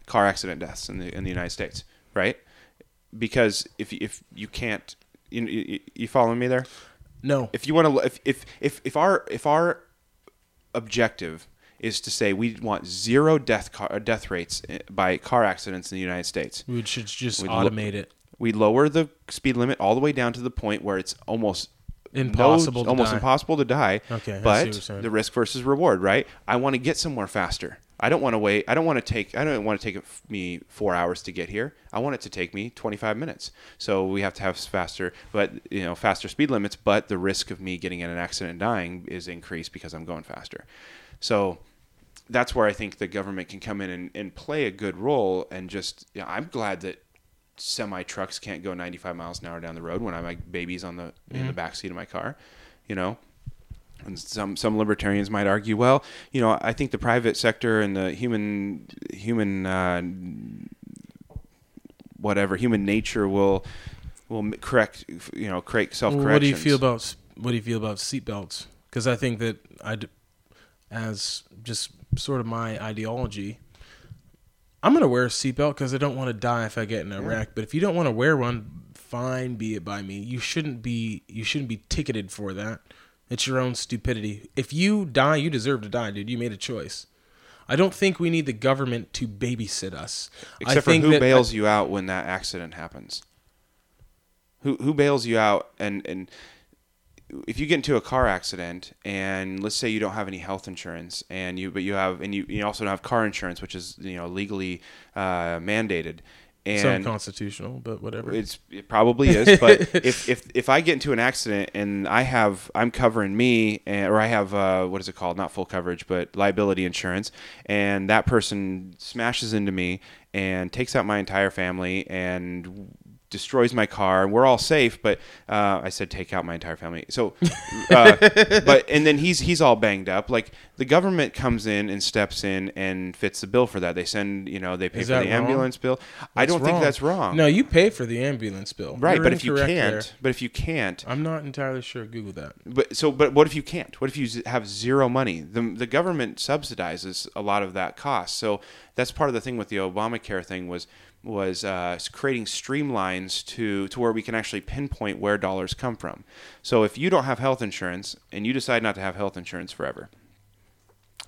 car accident deaths in the in the United States, right? Because if if you can't, you you, you following me there? No. If you want to, if if if if our if our objective is to say we want zero death car, death rates eh, by car accidents in the United States, we should just We'd lo- automate it. we lower the speed limit all the way down to the point where it's almost Impossible no, to almost die. impossible to die. Okay, I see what but the risk versus reward, right? I want to get somewhere faster. I don't want to wait. I don't want to take. I don't want to take me four hours to get here. I want it to take me 25 minutes. So we have to have faster, but you know, faster speed limits. But the risk of me getting in an accident and dying is increased because I'm going faster. So that's where I think the government can come in and, and play a good role. And just, you know, I'm glad that semi trucks can't go 95 miles an hour down the road when I'm like babies on the in the mm-hmm. back seat of my car, you know. And some some libertarians might argue, well, you know, I think the private sector and the human human uh, whatever human nature will will correct, you know, create self correction. Well, what do you feel about what do you feel about seatbelts? Because I think that I, as just sort of my ideology, I'm gonna wear a seatbelt because I don't want to die if I get in a Yeah. wreck. But if you don't want to wear one, fine, be it by me. You shouldn't be you shouldn't be ticketed for that. It's your own stupidity. If you die, you deserve to die, dude. You made a choice. I don't think we need the government to babysit us. I Except for think who bails you out when that accident happens. Who who bails you out and and if you get into a car accident and let's say you don't have any health insurance and you but you have and you, you also don't have car insurance which is you know legally uh, mandated It's and unconstitutional, but whatever. it's it probably is, but if, if if I get into an accident and I have I'm covering me and, or I have uh, what is it called? Not full coverage, but liability insurance, and that person smashes into me and takes out my entire family and destroys my car and we're all safe but uh, i said take out my entire family so uh, but and then he's he's all banged up like the government comes in and steps in and fits the bill for that they send you know they pay Is for the wrong? ambulance bill i don't think that's wrong No, you pay for the ambulance bill. Right, You're but if you can't, there. but if you can't, I'm not entirely sure. Google that. but so, but what if you can't? What if you have zero money? The the government subsidizes a lot of that cost. So that's part of the thing with the Obamacare thing was was uh, creating streamlines to to where we can actually pinpoint where dollars come from. So if you don't have health insurance and you decide not to have health insurance forever,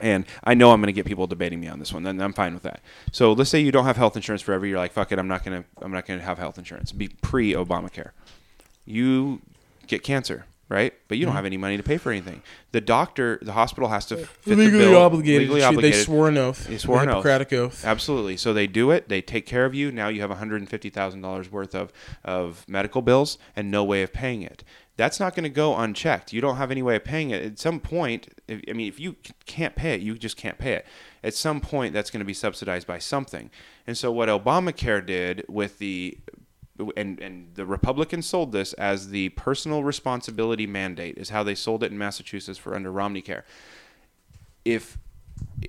and I know I'm going to get people debating me on this one, then I'm fine with that. So let's say you don't have health insurance forever. You're like, fuck it, I'm not going to, I'm not going to have health insurance. Be pre Obamacare. You get cancer, right? But you don't mm-hmm. have any money to pay for anything. The doctor, the hospital has to fit legally the bill. obligated. Legally obligated. They swore an oath. They swore an oath. Hippocratic oath. Absolutely. So they do it. They take care of you. Now you have $150,000 worth of, of medical bills and no way of paying it. That's not going to go unchecked. You don't have any way of paying it. At some point, if, I mean, if you can't pay it, you just can't pay it. At some point, that's going to be subsidized by something. And so what Obamacare did with the and and the Republicans sold this as the personal responsibility mandate is how they sold it in Massachusetts for under Romney Care. If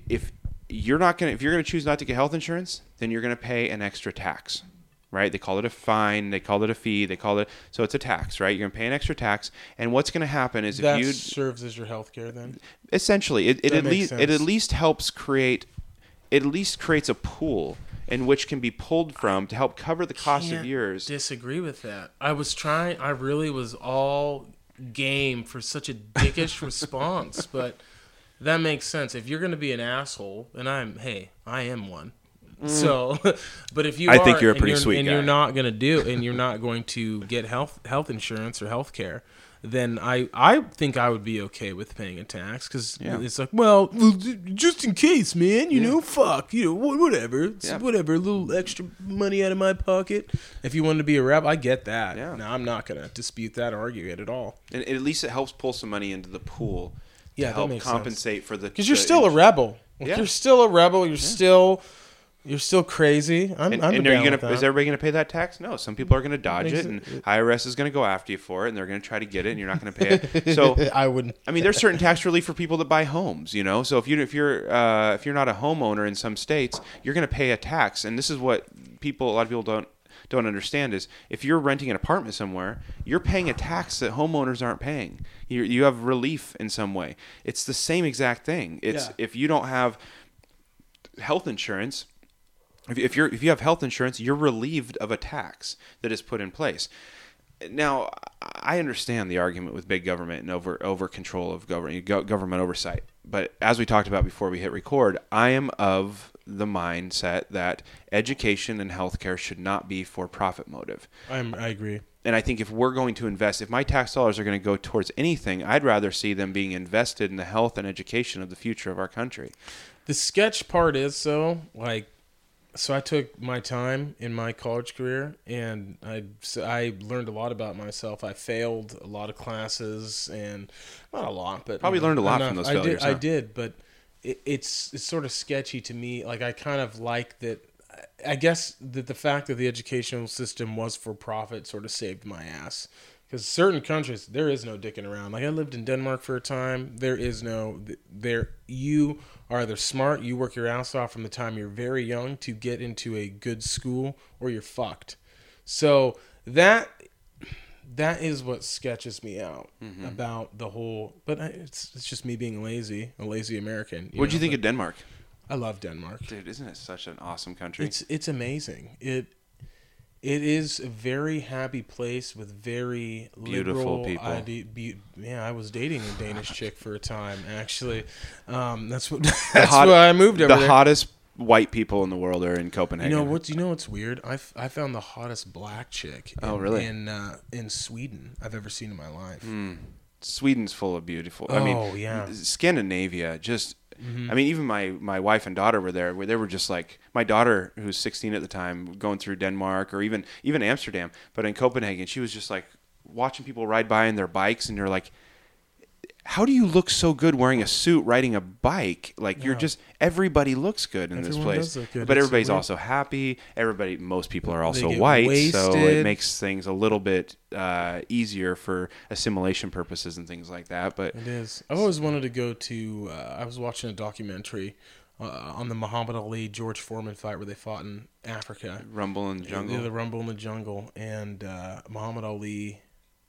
if you're not gonna if you're gonna choose not to get health insurance, then you're gonna pay an extra tax, right? They call it a fine, they call it a fee, they call it so it's a tax, right? You're gonna pay an extra tax, and what's gonna happen is That if you serves as your health care then. essentially it, it That at least it at least helps create it at least creates a pool in which can be pulled from to help cover the cost of yours. Disagree with that. I was trying. I really was all game for such a dickish response, but that makes sense. If you're going to be an asshole, and I'm, hey, I am one. So, but if you, Mm. I think you're a and pretty sweet and guy. you're not going to do, and you're not going to get health health insurance or health care, then I I think I would be okay with paying a tax because Yeah. it's like, well, just in case, man, you know, fuck, you know, whatever, it's Yeah. whatever, a little extra money out of my pocket. If you wanted to be a rep, I get that. Yeah. Now I'm not gonna dispute that or argue it at all and at least it helps pull some money into the pool Yeah, to help makes sense. compensate for the because you're still a rebel. Like, Yeah. You're still a rebel. You're still you're still crazy. I'm, And, I'm and are you gonna? Is everybody gonna pay that tax? No. Some people are gonna dodge it, and IRS is gonna go after you for it, and they're gonna try to get it, and you're not gonna pay it. So I wouldn't. I mean, there's certain tax relief for people that buy homes, you know. So if you if you're uh, if you're not a homeowner in some states, you're going to pay a tax, and this is what people a lot of people don't don't understand is if you're renting an apartment somewhere, you're paying a tax that homeowners aren't paying. You you have relief in some way. It's the same exact thing. It's Yeah. if you don't have health insurance, if, if you're if you have health insurance, you're relieved of a tax that is put in place. Now, I understand the argument with big government and over over control of government government oversight, but as we talked about before we hit record, I am of the mindset that education and healthcare should not be for profit motive. I'm, I agree. And I think if we're going to invest, if my tax dollars are going to go towards anything, I'd rather see them being invested in the health and education of the future of our country. The sketch part is so like so I took my time in my college career and I so I learned a lot about myself. I failed a lot of classes and not a lot, but Probably learned a lot from those I did, failures, I did, but it, it's it's sort of sketchy to me. Like I kind of like that. I guess that the fact that the educational system was for profit sort of saved my ass. Because certain countries, there is no dicking around. Like I lived in Denmark for a time. There is no there. You are either smart, you work your ass off from the time you're very young to get into a good school, or you're fucked. So that that is what sketches me out Mm-hmm. about the whole. But I, it's it's just me being lazy, a lazy American. What'd you know, think of Denmark? I love Denmark. Dude, isn't it such an awesome country? It's it's amazing. It it is a very happy place with very Beautiful people. ide- be, yeah, I was dating a Danish chick for a time. Actually, um, that's what that's hot- why I moved over the there. hottest white people in the world are in Copenhagen. You know what? You know what's weird? I, f- I found the hottest black chick. In, Oh, really? In uh, in Sweden I've ever seen in my life. Sweden's full of beautiful. I mean, Oh, yeah. Scandinavia. Just, Mm-hmm. I mean, even my my wife and daughter were there. Where they were just like my daughter, who's 16 at the time, going through Denmark or even even Amsterdam. But in Copenhagen, she was just like watching people ride by in their bikes, and you're like. How do you look so good wearing a suit riding a bike? Like you're just everybody looks good in this place. does look good. But It's everybody's weird. also happy. Everybody, most people are also white, so it makes things a little bit uh, easier for assimilation purposes and things like that. But It is. I've always wanted to go to. Uh, I was watching a documentary uh, on the Muhammad Ali George Foreman fight where they fought in Africa. Rumble in the Jungle. Yeah, the Rumble in the Jungle, and uh, Muhammad Ali,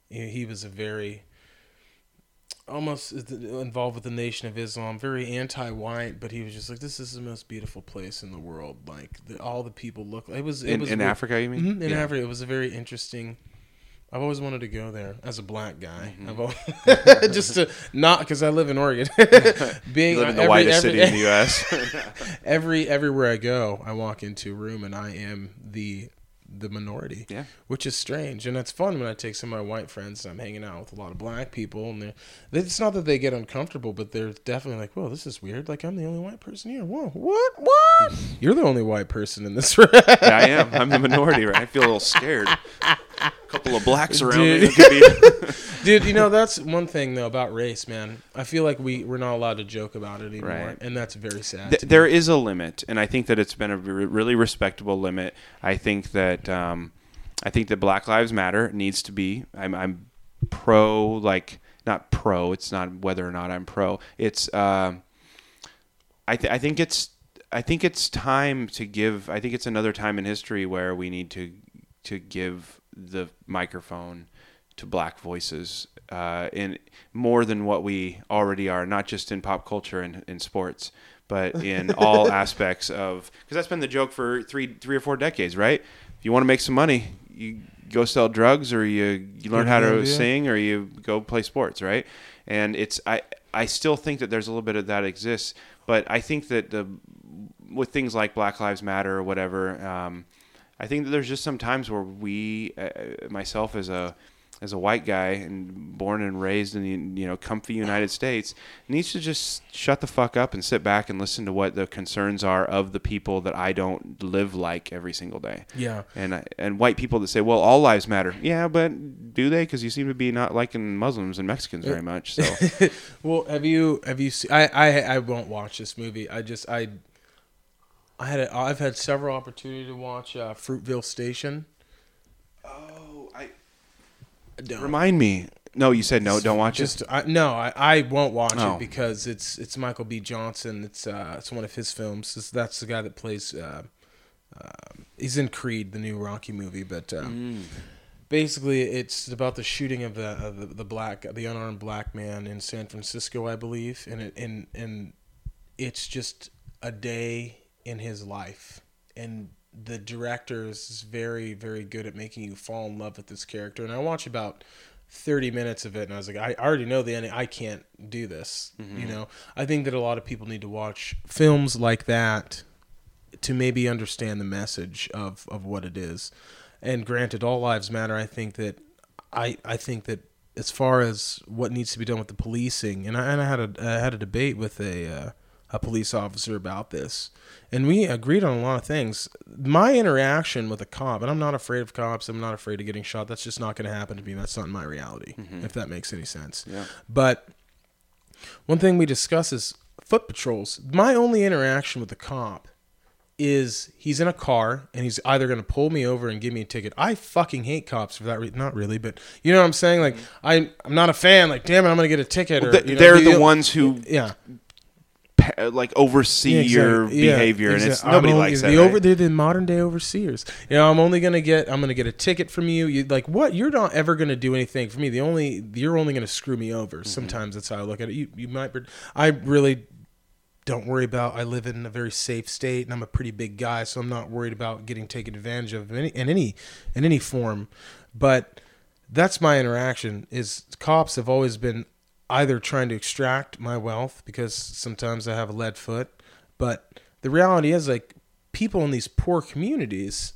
he, he was a very almost involved with the Nation of Islam, very anti-white, but he was just like, "This is the most beautiful place in the world. Like the, all the people look. It was it in was in re- Africa, you mean? Mhm, in Yeah. Africa, it was a very interesting. I've always wanted to go there as a black guy. Mm-hmm. I've always, just to not because I live in Oregon. Being live in the every- whitest every- city in the U.S. every everywhere I go, I walk into a room and I am the the minority. Yeah. Which is strange. And it's fun when I take some of my white friends and I'm hanging out with a lot of black people and they're it's not that they get uncomfortable, but they're definitely like, Whoa, this is weird. Like I'm the only white person here. Whoa, what? What? You're the only white person in this room. yeah, I am. I'm the minority, right? I feel a little scared. A couple of blacks around. Dude. it be- Dude, you know that's one thing though about race, man. I feel like we we're not allowed to joke about it anymore, Right. and that's very sad. Th- there is a limit, and I think that it's been a re- really respectable limit. I think that um, I think that Black Lives Matter needs to be. I'm, I'm pro, like not pro. It's not whether or not I'm pro. It's um, I th- I think it's I think it's time to give. I think it's another time in history where we need to to give the microphone to black voices uh, in more than what we already are, not just in pop culture and in sports, but in all aspects of. Because that's been the joke for three three or four decades, right? If you want to make some money, you go sell drugs, or you you learn how to NBA. sing, or you go play sports, right? And it's I I still think that there's a little bit of that exists, but I think that the with things like Black Lives Matter or whatever, um, I think that there's just some times where we, uh, myself as a as a white guy and born and raised in the you know comfy United States, needs to just shut the fuck up and sit back and listen to what the concerns are of the people that I don't live like every single day. yeah. And and white people that say, well, all lives matter. Yeah, but do they? Because you seem to be not liking Muslims and Mexicans very much. So well, have you have you seen? I, I I won't watch this movie. I just I I had a, I've had several opportunity to watch uh, Fruitville Station. oh, I Don't. remind me. No, you said no. Don't watch it. Just I, no, I, I won't watch Oh. it because it's it's Michael B. Johnson. It's uh it's one of his films. It's, that's the guy that plays uh, um, he's in Creed, the new Rocky movie, but Mm. um, basically it's about the shooting of the, of the the black the unarmed black man in San Francisco, I believe, and it and and it's just a day in his life, and the director is very very good at making you fall in love with this character, and I watch about. 30 minutes of it and I was like I already know the ending I can't do this you know I think that a lot of people need to watch films like that to maybe understand the message of, of what it is. And granted, all lives matter. I think that I I think that as far as what needs to be done with the policing, and I, and I had a I had a debate with a uh, a police officer about this, and we agreed on a lot of things. My interaction with a cop, and I'm not afraid of cops. I'm not afraid of getting shot. That's just not going to happen to me. That's not my reality. Mm-hmm. If that makes any sense. Yeah. But one thing we discuss is foot patrols. My only interaction with the cop is he's in a car and he's either going to pull me over and give me a ticket. I fucking hate cops for that reason. Not really, but you know what I'm saying? Like, mm-hmm. I, I'm not a fan. Like, damn it, I'm going to get a ticket. Or, Th- you know, they're the ones who Yeah. Like oversee Yeah, your. Yeah, behavior, and it's nobody only- likes the that. Over, right? they're the modern day overseers. You know, I'm only gonna get I'm gonna get a ticket from you. You like what? You're not ever gonna do anything for me. The only you're only gonna screw me over. Mm-hmm. Sometimes that's how I look at it. You you might. I really don't worry about. I live in a very safe state, and I'm a pretty big guy, so I'm not worried about getting taken advantage of in any in any, in any form. But that's my interaction. Is cops have always been either trying to extract my wealth because sometimes I have a lead foot, but the reality is like people in these poor communities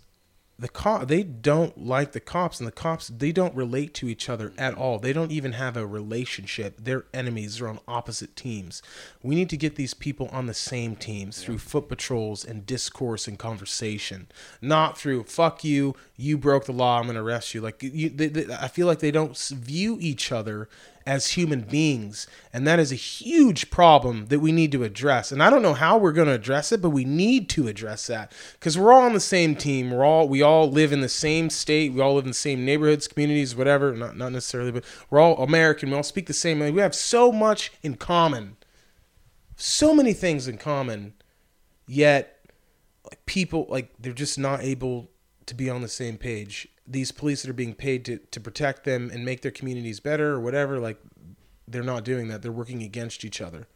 the cop they don't like the cops and the cops they don't relate to each other at all. They don't even have a relationship. They're enemies they're on opposite teams. We need to get these people on the same teams through foot patrols and discourse and conversation not through fuck you you broke the law i'm going to arrest you. Like you they, they, i feel like they don't view each other as human beings and that is a huge problem that we need to address. And i don't know how we're going to address it but we need to address that because we're all on the same team. We're all we all live in the same state. We all live in the same neighborhoods communities whatever. Not, not necessarily but we're all american. We all speak the same language. We have so much in common. So many things in common yet like people like they're just not able to be on the same page these police that are being paid to, to protect them and make their communities better or whatever like they're not doing that they're working against each other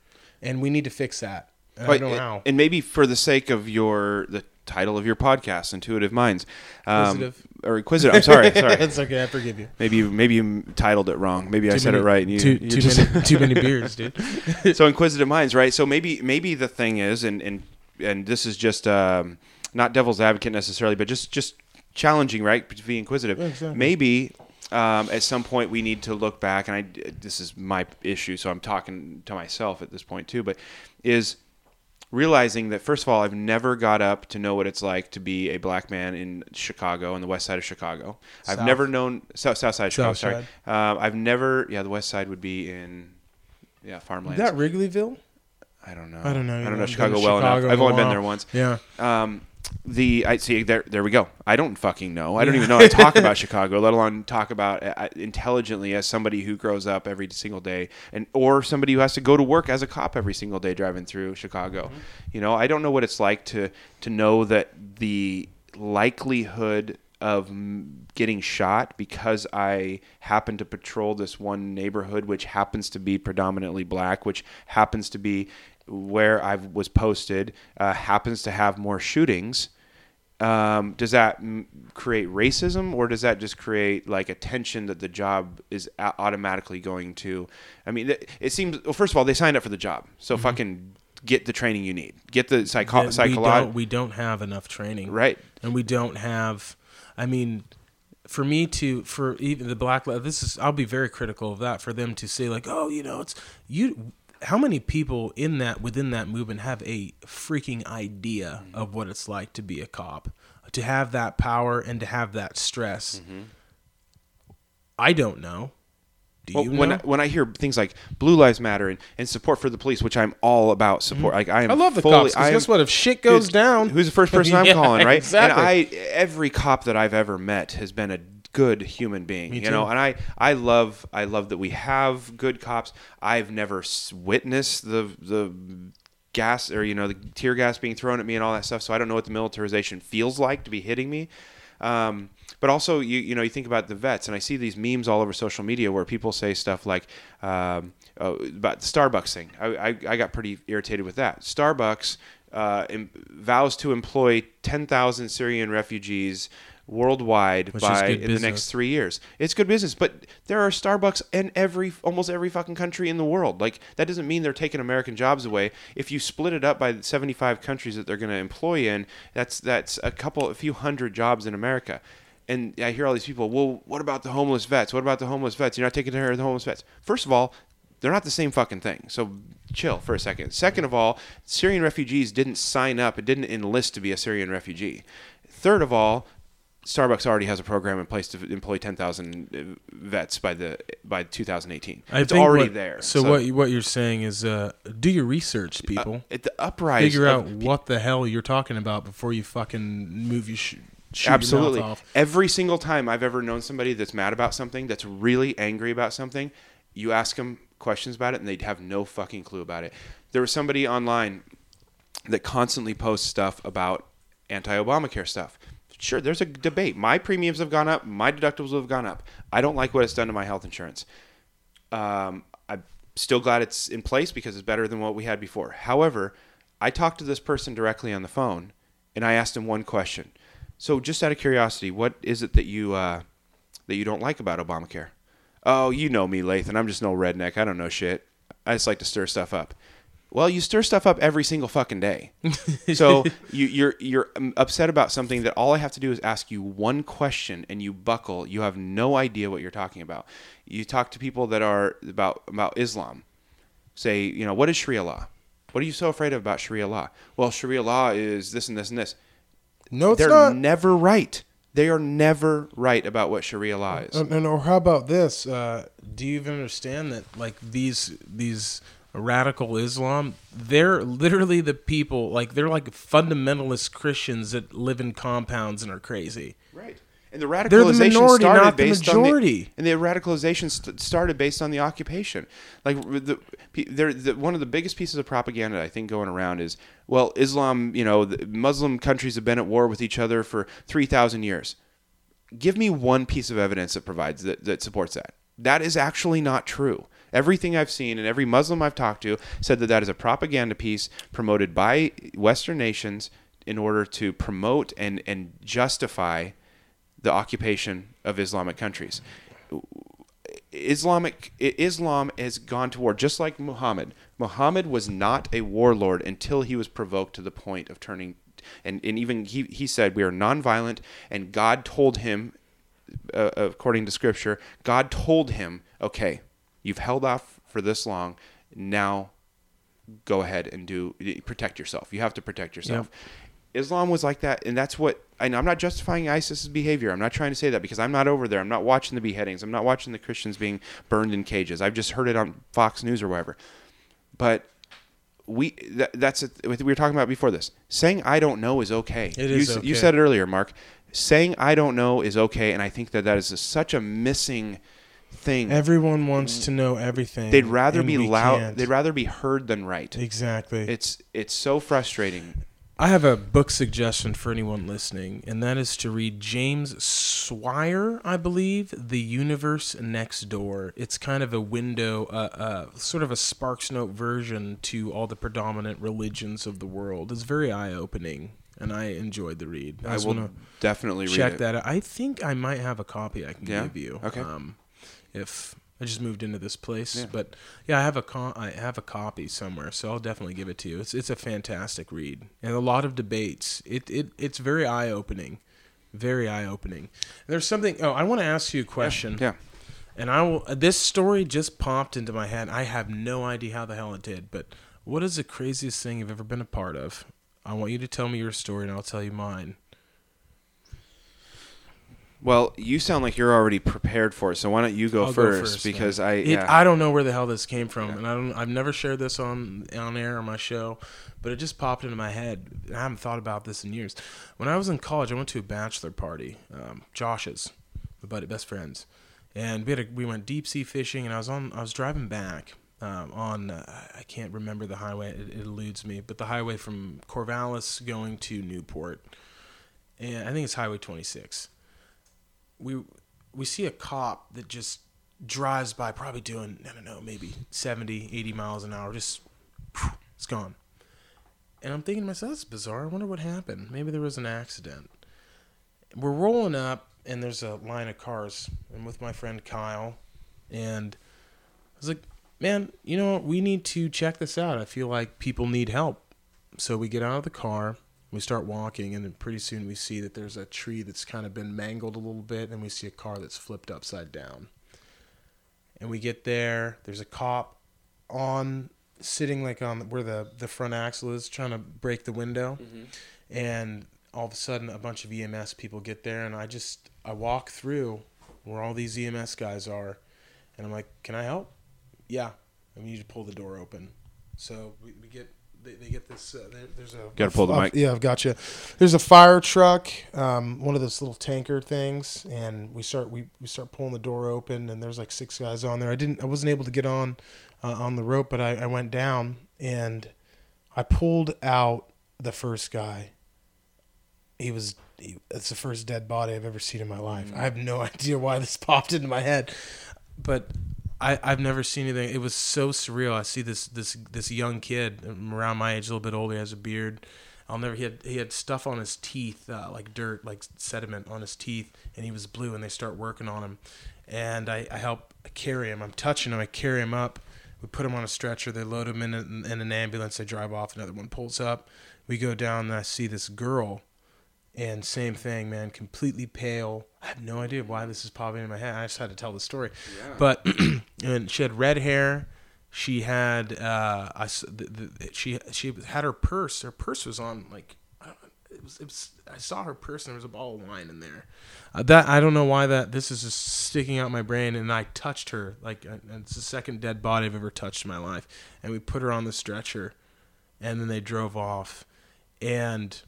and we need to fix that and i Right, don't know and- how And maybe for the sake of your the title of your podcast, Intuitive Minds, um, Inquisitive. or Inquisitive. I'm sorry, sorry. it's okay i forgive you Maybe you, maybe you titled it wrong. Maybe I said many- it right. And you, too, too just- many too many beers dude so inquisitive minds, right? So maybe maybe the thing is, and and and this is just um, not devil's advocate necessarily, but just just challenging, right? To be inquisitive. Yeah, exactly. Maybe um, at some point we need to look back, and I this is my issue, so I'm talking to myself at this point too. But is realizing that first of all, I've never got up to know what it's like to be a black man in Chicago on the west side of Chicago. I've never known south south side of Chicago. South sorry, um, I've never. Yeah, the west side would be in yeah farmlands. Is that wrigleyville I don't know. I don't know. I don't know, Chicago well Chicago enough. I've only been there once. yeah Um, the I see there. There we go. I don't fucking know. I don't even know how to talk about Chicago, let alone talk about uh, intelligently as somebody who grows up every single day, and or somebody who has to go to work as a cop every single day driving through Chicago. You know, I don't know what it's like to to know that the likelihood of m- getting shot because I happen to patrol this one neighborhood, which happens to be predominantly black, which happens to be where I was posted, uh, happens to have more shootings. Um, does that m- create racism, or does that just create like a tension that the job is a- automatically going to? I mean, it, it seems. Well, first of all, they signed up for the job, so fucking get the training you need. Get the psycho- Mm-hmm. we, psychological. don't, we don't have enough training Right. and we don't have i mean for me to for even the black this is i'll be very critical of that for them to say like oh you know it's you how many people in that within that movement have a freaking idea Mm-hmm. of what it's like to be a cop to have that power and to have that stress Mm-hmm. i don't know do Well, you when? I, when I hear things like Blue Lives Matter and, and support for the police, which I'm all about support, like I am. Mm-hmm. I love the fully, cops. I am- guess what? If shit goes down, who's the first person I'm Yeah, calling, right? Exactly. And I, every cop that I've ever met has been a good human being, you know. And I, I love, I love that we have good cops. I've never witnessed the the gas or you know the tear gas being thrown at me and all that stuff. So I don't know what the militarization feels like to be hitting me. Um, but also, you you know, you think about the vets, and I see these memes all over social media where people say stuff like um, oh, about the Starbucks thing. I, I, I got pretty irritated with that. Starbucks uh, vows to employ 10,000 Syrian refugees worldwide Which by in the next three years. It's good business, but there are Starbucks in every almost every fucking country in the world. Like that doesn't mean they're taking American jobs away. If you split it up by 75 countries that they're going to employ in, that's that's a couple, a few hundred jobs in America. And I hear all these people, well, what about the homeless vets? What about the homeless vets? You're not taking care of the homeless vets. First of all, they're not the same fucking thing. So chill for a second. Second of all, Syrian refugees didn't sign up. It didn't enlist to be a Syrian refugee. Third of all, Starbucks already has a program in place to employ 10,000 vets by the by 2018. I it's already what- there. So, what you- what you're saying is, uh, do your research, people. at the uprising Figure out what the hell you're talking about before you fucking move your sh- Absolutely. your. Every single time I've ever known somebody that's mad about something, that's really angry about something, you ask them questions about it and they'd have no fucking clue about it. There was somebody online that constantly posts stuff about anti-Obamacare stuff. Sure, there's a debate. My premiums have gone up. My deductibles have gone up. I don't like what it's done to my health insurance. Um, I'm still glad it's in place because it's better than what we had before. However, I talked to this person directly on the phone, and I asked him one question. So, just out of curiosity, what is it that you uh, that you don't like about Obamacare? Oh, you know me, Lathen. I'm just no redneck. I don't know shit. I just like to stir stuff up. Well, you stir stuff up every single fucking day. so you, you're you're um, upset about something that all I have to do is ask you one question and you buckle. You have no idea what you're talking about. You talk to people that are about about Islam. Say, you know, what is Sharia law? What are you so afraid of about Sharia law? Well, Sharia law is this and this and this. No, it's They're not. never right. They are never right about what Sharia law is. And, and or how about this? Uh, do you even understand that like these these radical Islam, they're literally the people like they're like fundamentalist Christians that live in compounds and are crazy. Right. And the They're the radicalization minority, started not the based majority. on the and the radicalization st- started based on the occupation. Like the, the one of the biggest pieces of propaganda I think going around is well, Islam, you know, the Muslim countries have been at war with each other for three thousand years. Give me one piece of evidence that provides that that supports that. That is actually not true. Everything I've seen and every Muslim I've talked to said that that is a propaganda piece promoted by Western nations in order to promote and, and justify the occupation of Islamic countries. Islamic Islam has gone to war just like Muhammad. Muhammad was not a warlord until he was provoked to the point of turning and, and even he, he said we are nonviolent and God told him uh, according to scripture God told him okay you've held off for this long now go ahead and do protect yourself you have to protect yourself Islam was like that, and that's what. And I'm not justifying ISIS's behavior. I'm not trying to say that because I'm not over there. I'm not watching the beheadings. I'm not watching the Christians being burned in cages. I've just heard it on Fox News or wherever. But we that, that's a, we were talking about before this. Saying I don't know is okay. It you, is okay. You said it earlier, Mark. Saying I don't know is okay, and I think that that is a, such a missing thing. Everyone wants to know everything. they'd rather be loud. can't. They'd rather be heard than right. exactly. It's it's so frustrating. I have a book suggestion for anyone listening, and that is to read James Sire, I believe, The Universe Next Door. It's kind of a window, uh, uh, sort of a Sparks Note version to all the predominant religions of the world. It's very eye opening, and I enjoyed the read. I just will definitely check it. that out. I think I might have a copy I can Yeah? give you. Okay. Um, if I just moved into this place, Yeah. but yeah, I have a co- I have a copy somewhere, so I'll definitely give it to you. It's it's a fantastic read and a lot of debates. It it it's very eye opening, very eye opening. There's something. Oh, I want to ask you a question. Yeah. And I will. This story just popped into my head. I have no idea how the hell it did, but what is the craziest thing you've ever been a part of? I want you to tell me your story, and I'll tell you mine. Well, you sound like you're already prepared for it, so why don't you go, I'll first, man. Because I It- yeah. I don't know where the hell this came from, Yeah. and I don't. I've never shared this on on air or my show, but it just popped into my head. I haven't thought about this in years. When I was in college, I went to a bachelor party, um, Josh's, my buddy, best friends, and we had a, we went deep sea fishing, and I was on. I was driving back. um, on uh, I can't remember the highway. It, it eludes me, but the highway from Corvallis going to Newport, and I think it's Highway 26. We we see a cop that just drives by, probably doing I don't know, maybe 70, 80 miles an hour, just it's gone. And I'm thinking to myself, that's bizarre. I wonder what happened. Maybe there was an accident. We're rolling up, and there's a line of cars. I'm with my friend Kyle, and I was like, man, you know what? We need to check this out. I feel like people need help. So we get out of the car, we start walking, and then pretty soon we see that there's a tree that's kind of been mangled a little bit, and we see a car that's flipped upside down. And we get there, there's a cop on sitting like on where the the front axle is trying to break the window. Mm-hmm. And all of a sudden a bunch of EMS people get there and I just I walk through where all these EMS guys are and I'm like can I help? Yeah. I need you to pull the door open. So we, we get they, they get this uh, there, there's a Gotta pull the uh, mic. yeah I've got you there's a fire truck um, one of those little tanker things and we start we, we start pulling the door open and there's like six guys on there I didn't I wasn't able to get on uh, on the rope but I, I went down and I pulled out the first guy he was he, it's the first dead body I've ever seen in my life. I have no idea why this popped into my head, but I I've never seen anything. It was so surreal. I see this this this young kid around my age, a little bit older, has a beard. I'll never. He had he had stuff on his teeth, uh, like dirt, like sediment on his teeth, and he was blue. And they start working on him, and I, I help carry him. I'm touching him. I carry him up. We put him on a stretcher. They load him in, a, in an ambulance. They drive off. Another one pulls up. We go down, and I see this girl and same thing, man, completely pale. I have no idea why this is popping in my head. I just had to tell the story. But and she had red hair. She had uh, I the, the, she she had her purse. Her purse was on like I don't, it was it was. I saw her purse and there was a ball of wine in there. Uh, that I don't know why that this is just sticking out my brain. And I touched her like it's the second dead body I've ever touched in my life. And we put her on the stretcher, and then they drove off, and.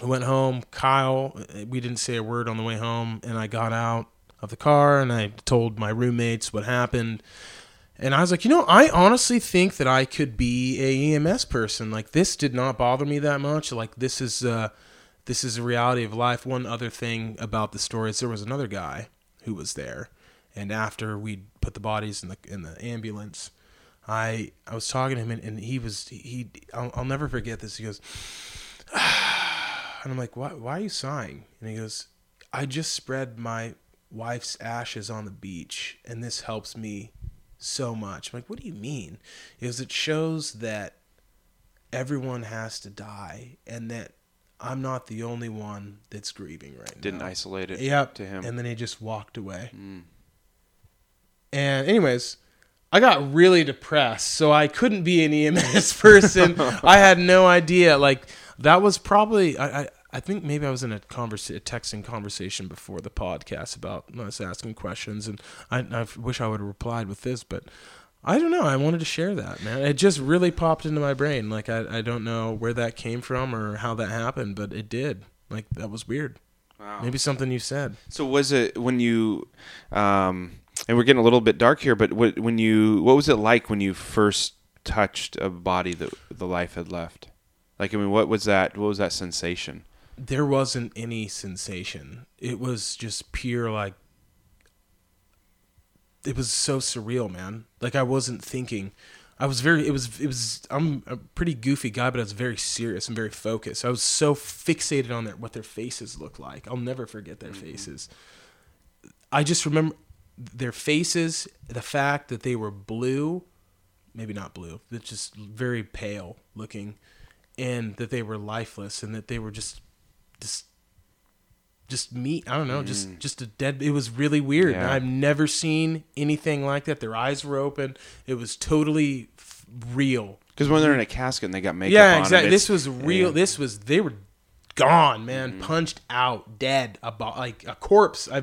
I went home. Kyle, we didn't say a word on the way home, and I got out of the car and I told my roommates what happened. And I was like, you know, I honestly think that I could be a EMS person. Like this did not bother me that much. Like this is uh this is a reality of life. One other thing about the story is there was another guy who was there, and after we put the bodies in the in the ambulance, I I was talking to him and, and he was he I'll, I'll never forget this. He goes, and I'm like, why, why are you sighing? And he goes, I just spread my wife's ashes on the beach, and this helps me so much. I'm like, what do you mean? He goes, it shows that everyone has to die, and that I'm not the only one that's grieving right Didn't now. isolate it Yep. to him. And then he just walked away. Mm. And anyways, I got really depressed, so I couldn't be an EMS person. I had no idea. Like that was probably I. I I think maybe I was in a conversa- a texting conversation before the podcast about us asking questions, and I, I wish I would have replied with this, but I don't know. I wanted to share that, man. It just really popped into my brain. Like I, I don't know where that came from or how that happened, but it did. Like that was weird. Wow. Maybe something you said. So was it when you, um, and we're getting a little bit dark here, but what, when you, what was it like when you first touched a body that the life had left? Like, I mean, what was that? What was that sensation? there wasn't any sensation. It was just pure like it was so surreal, man. Like I wasn't thinking. I was very it was it was I'm a pretty goofy guy, but I was very serious and very focused. I was so fixated on their what their faces looked like. I'll never forget their mm-hmm. faces. I just remember their faces, the fact that they were blue, maybe not blue, but just very pale looking, and that they were lifeless and that they were just just just meat. I don't know, just just a dead. It was really weird. Yeah. I've never seen anything like that. Their eyes were open. It was totally f- real. Because when they're in a casket and they got makeup yeah, on, exactly. This was real. yeah. This was they were gone, man, Mm-hmm. punched out, dead, about like a corpse. I,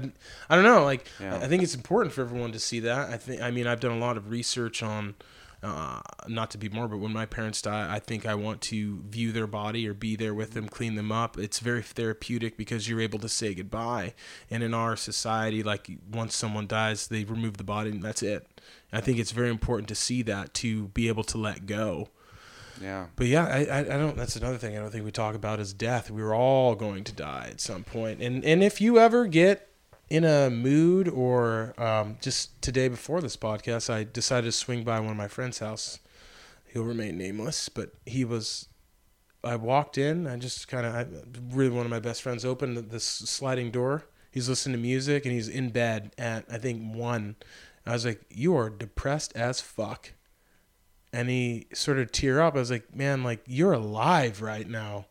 I don't know. Like Yeah. I think it's important for everyone to see that. I think. I mean, I've done a lot of research on uh, not to be morbid, but when my parents die, I think I want to view their body or be there with them, clean them up. It's very therapeutic because you're able to say goodbye. And in our society, like once someone dies, they remove the body and that's it. I think it's very important to see that to be able to let go. Yeah. But yeah, I, I, I don't. That's another thing I don't think we talk about is death. We're all going to die at some point, and and if you ever get in a mood or um, just today before this podcast, I decided to swing by one of my friend's house. He'll remain nameless, but he was. I walked in. I just kind of, really one of my best friends opened this sliding door. He's listening to music and he's in bed at I think one. I was like, "You are depressed as fuck," and he sort of tear up. I was like, "Man, like you're alive right now.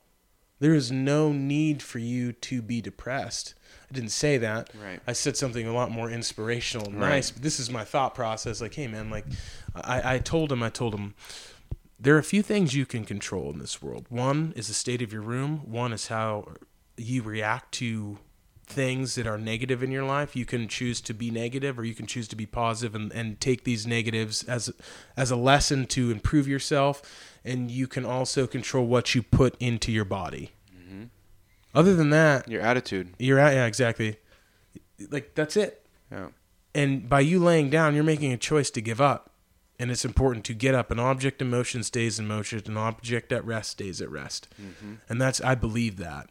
There is no need for you to be depressed." I didn't say that. Right. I said something a lot more inspirational and Right. nice. But this is my thought process. Like, hey, man, like, I, I told him, I told him, there are a few things you can control in this world. One is the state of your room. One is how you react to things that are negative in your life. You can choose to be negative or you can choose to be positive and, and take these negatives as as a lesson to improve yourself. And you can also control what you put into your body. Other than that, Your attitude. you're at yeah, exactly. Like that's it. Yeah. And by you laying down, you're making a choice to give up. And it's important to get up. An object in motion stays in motion. An object at rest stays at rest. And that's I believe that.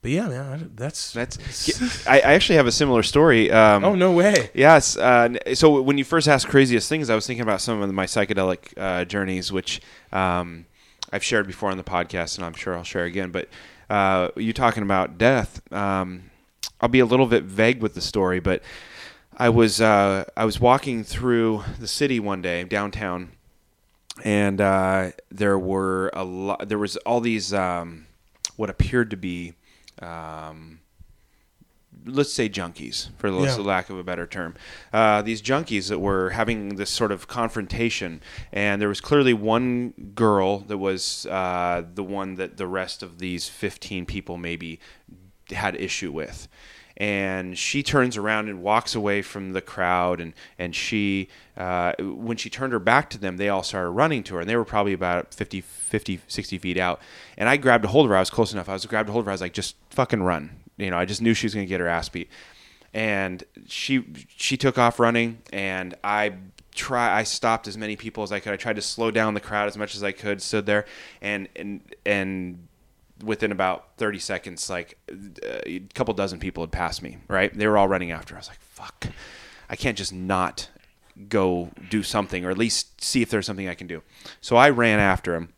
But yeah, man, that's That's. I, I actually have a similar story. Um, oh no way. Yes. Uh, so when you first asked craziest things, I was thinking about some of my psychedelic uh, journeys, which um, I've shared before on the podcast, and I'm sure I'll share again. But uh, you talking about death? Um, I'll be a little bit vague with the story, but I was uh, I was walking through the city one day downtown, and uh, there were a lot. There was all these um, what appeared to be. Um, let's say junkies for the Yeah. lack of a better term. Uh, these junkies that were having this sort of confrontation and there was clearly one girl that was uh, the one that the rest of these 15 people maybe had issue with. And she turns around and walks away from the crowd and and she uh, when she turned her back to them they all started running to her and they were probably about 50 50 60 feet out. And i grabbed a hold of her. I was close enough. I was grabbed a hold of her. I was like just fucking run you know i just knew she was going to get her ass beat. And she she took off running and i try i stopped as many people as i could. I tried to slow down the crowd as much as i could stood there and and and within about 30 seconds like a couple dozen people had passed me right? They were all running after. I was like fuck. I can't just not go do something or at least see if there's something i can do. So i ran after him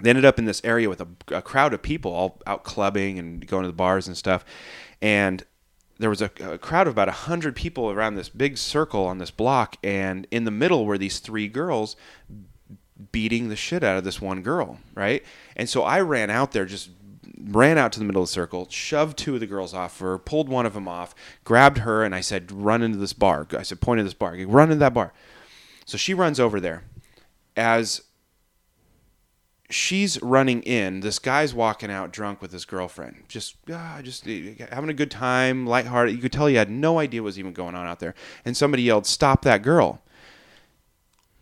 they ended up in this area with a, a crowd of people all out clubbing and going to the bars and stuff. And there was a, a crowd of about 100 people around this big circle on this block. And in the middle were these three girls beating the shit out of this one girl right? And so i ran out there just ran out to the middle of the circle shoved two of the girls off her pulled one of them off grabbed her and i said run into this bar. I said point to this bar. Run into that bar. So she runs over there. As she's running in. This guy's walking out drunk with his girlfriend, just ah, just uh, having a good time, lighthearted. You could tell he had no idea what was even going on out there. And somebody yelled, "Stop that girl!"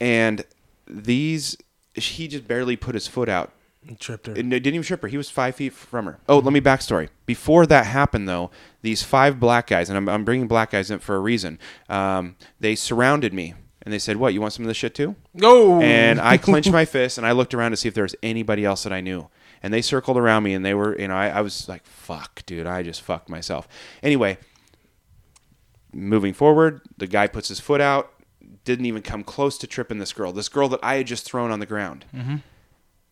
And these, he just barely put his foot out. He tripped her. It didn't even trip her. He was five feet from her. Oh, let me backstory. Before that happened, though, these five black guys, and I'm, I'm bringing black guys in for a reason. Um, they surrounded me and they said, "What? You want some of this shit too?" Go. and I clenched my fist and I looked around to see if there was anybody else that I knew. And they circled around me and they were, you know, I, I was like, fuck, dude, I just fucked myself. Anyway, moving forward, the guy puts his foot out, didn't even come close to tripping this girl, this girl that I had just thrown on the ground. Mm-hmm.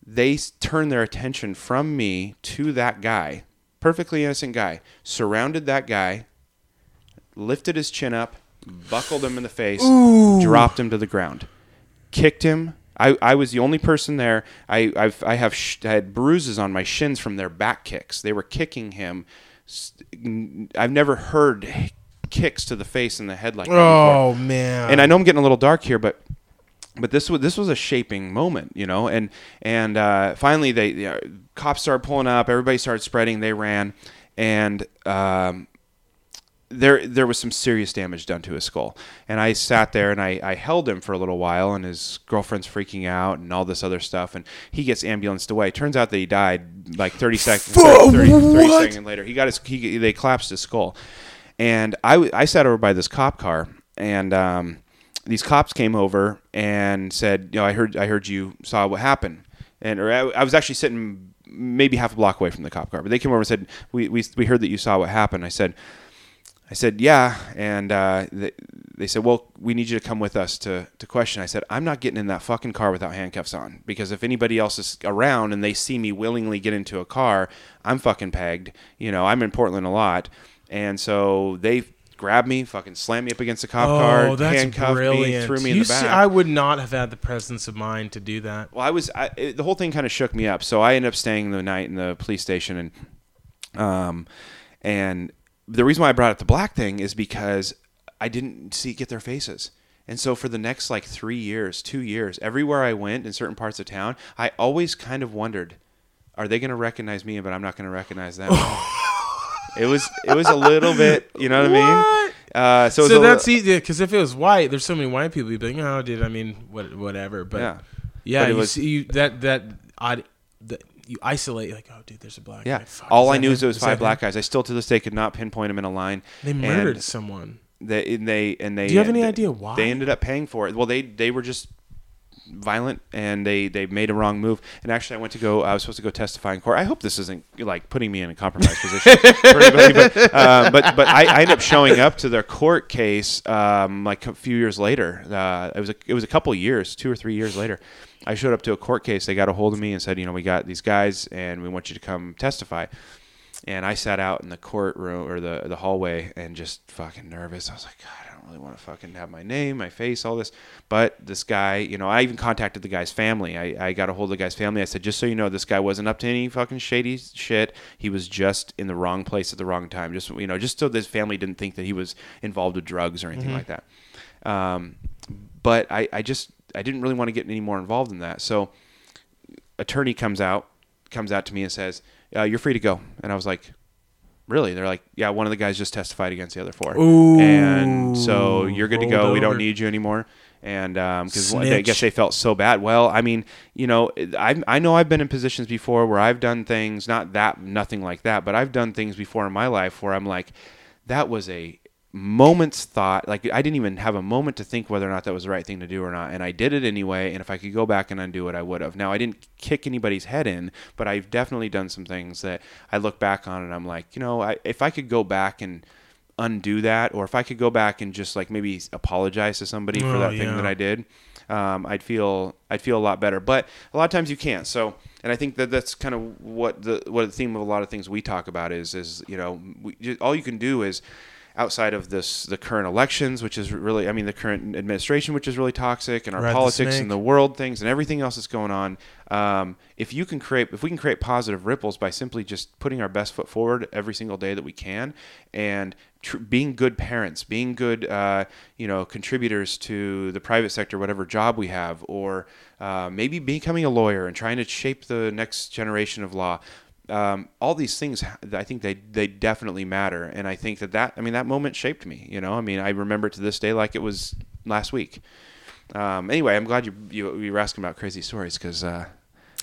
They turned their attention from me to that guy, perfectly innocent guy, surrounded that guy, lifted his chin up, buckled him in the face, dropped him to the ground kicked him. I, I was the only person there. I I've, I have sh- I had bruises on my shins from their back kicks. They were kicking him. I've never heard kicks to the face and the head like that before. oh man. And I know I'm getting a little dark here, but but this was this was a shaping moment, you know. And and uh, finally, they you know, cops started pulling up. Everybody started spreading. They ran, and um, there there was some serious damage done to his skull. And I sat there and I, I held him for a little while and his girlfriend's freaking out and all this other stuff and he gets ambulanced away. Turns out that he died like 30 seconds 30, 30, 30 seconds later. He got his he, they collapsed his skull. And I I sat over by this cop car and um, these cops came over and said, you know, I heard I heard you saw what happened. And or I, I was actually sitting maybe half a block away from the cop car, but they came over and said, "We we, we heard that you saw what happened." I said, I said, yeah. And uh, they, they said, well, we need you to come with us to, to question. I said, I'm not getting in that fucking car without handcuffs on because if anybody else is around and they see me willingly get into a car, I'm fucking pegged. You know, I'm in Portland a lot. And so they grabbed me, fucking slammed me up against the cop oh, car, that's handcuffed brilliant. me, threw me you in the see, back. I would not have had the presence of mind to do that. Well, I was I, it, the whole thing kind of shook me up. So I ended up staying the night in the police station, and um, and the reason why I brought up the black thing is because I didn't see get their faces. And so for the next like three years, two years, everywhere I went in certain parts of town, I always kind of wondered, are they going to recognize me, but I'm not going to recognize them. it was it was a little bit, you know what, I mean? Uh, so So that's easy because if it was white, there's so many white people. You'd be like, oh, dude. I mean, what, whatever. But Yeah. yeah, But it you was- see you, that that odd. You isolate like, oh, dude, there's a black. yeah. guy. Fuck, All I knew him? is it was Is five black him? guys. I still to this day could not pinpoint them in a line. They And murdered someone. They and they and they. Do you have any they- idea why? They ended up paying for it. Well, they they were just violent and they they made a wrong move. And actually, I went to go. I was supposed to go testify in court. I hope this isn't like putting me in a compromised position anybody. But uh, but but I, I ended up showing up to their court case um, like a few years later. Uh, it was a, it was a couple years, two or three years later. I showed up to a court case. They got a hold of me and said, you know, we got these guys and we want you to come testify. And I sat out in the courtroom or the the hallway and just fucking nervous. I was like, God, I don't really want to fucking have my name, my face, all this. But this guy, you know, I even contacted the guy's family. I, I got a hold of the guy's family. I said, just so you know, this guy wasn't up to any fucking shady shit. He was just in the wrong place at the wrong time. Just you know, just so this family didn't think that he was involved with drugs or anything like that. Um, but I, I just I didn't really want to get any more involved in that. So attorney comes out comes out to me and says, uh, "You're free to go." And I was like, "Really?" They're like, "Yeah, one of the guys just testified against the other four, Ooh, and so you're good to go. rolled We don't need you anymore." And because I guess they felt so bad. Well, I mean, you know, I I know I've been in positions before where I've done things, not that, nothing like that, but I've done things before in my life where I'm like, that was a moment's thought like i didn't even have a moment to think whether or not that was the right thing to do or not and i did it anyway and if i could go back and undo it i would have. Now i didn't kick anybody's head in but i've definitely done some things that i look back on and i'm like you know I, if i could go back and undo that or if i could go back and just like maybe apologize to somebody for Oh, that thing that i did um, i'd feel i'd feel a lot better. But a lot of times you can't. So and I think that that's kind of what the what the theme of a lot of things we talk about is is you know we, all you can do is outside of this the current elections which is really I mean the current administration which is really toxic and our Ride politics snake. and the world things and everything else that's going on um, if you can create if we can create positive ripples by simply just putting our best foot forward every single day that we can and tr- being good parents being good uh, you know contributors to the private sector whatever job we have or uh, maybe becoming a lawyer and trying to shape the next generation of law um, all these things I think they they definitely matter and I think that that I mean that moment shaped me you know I mean I remember it to this day like it was last week um, anyway I'm glad you you, you were asking about crazy stories because uh, I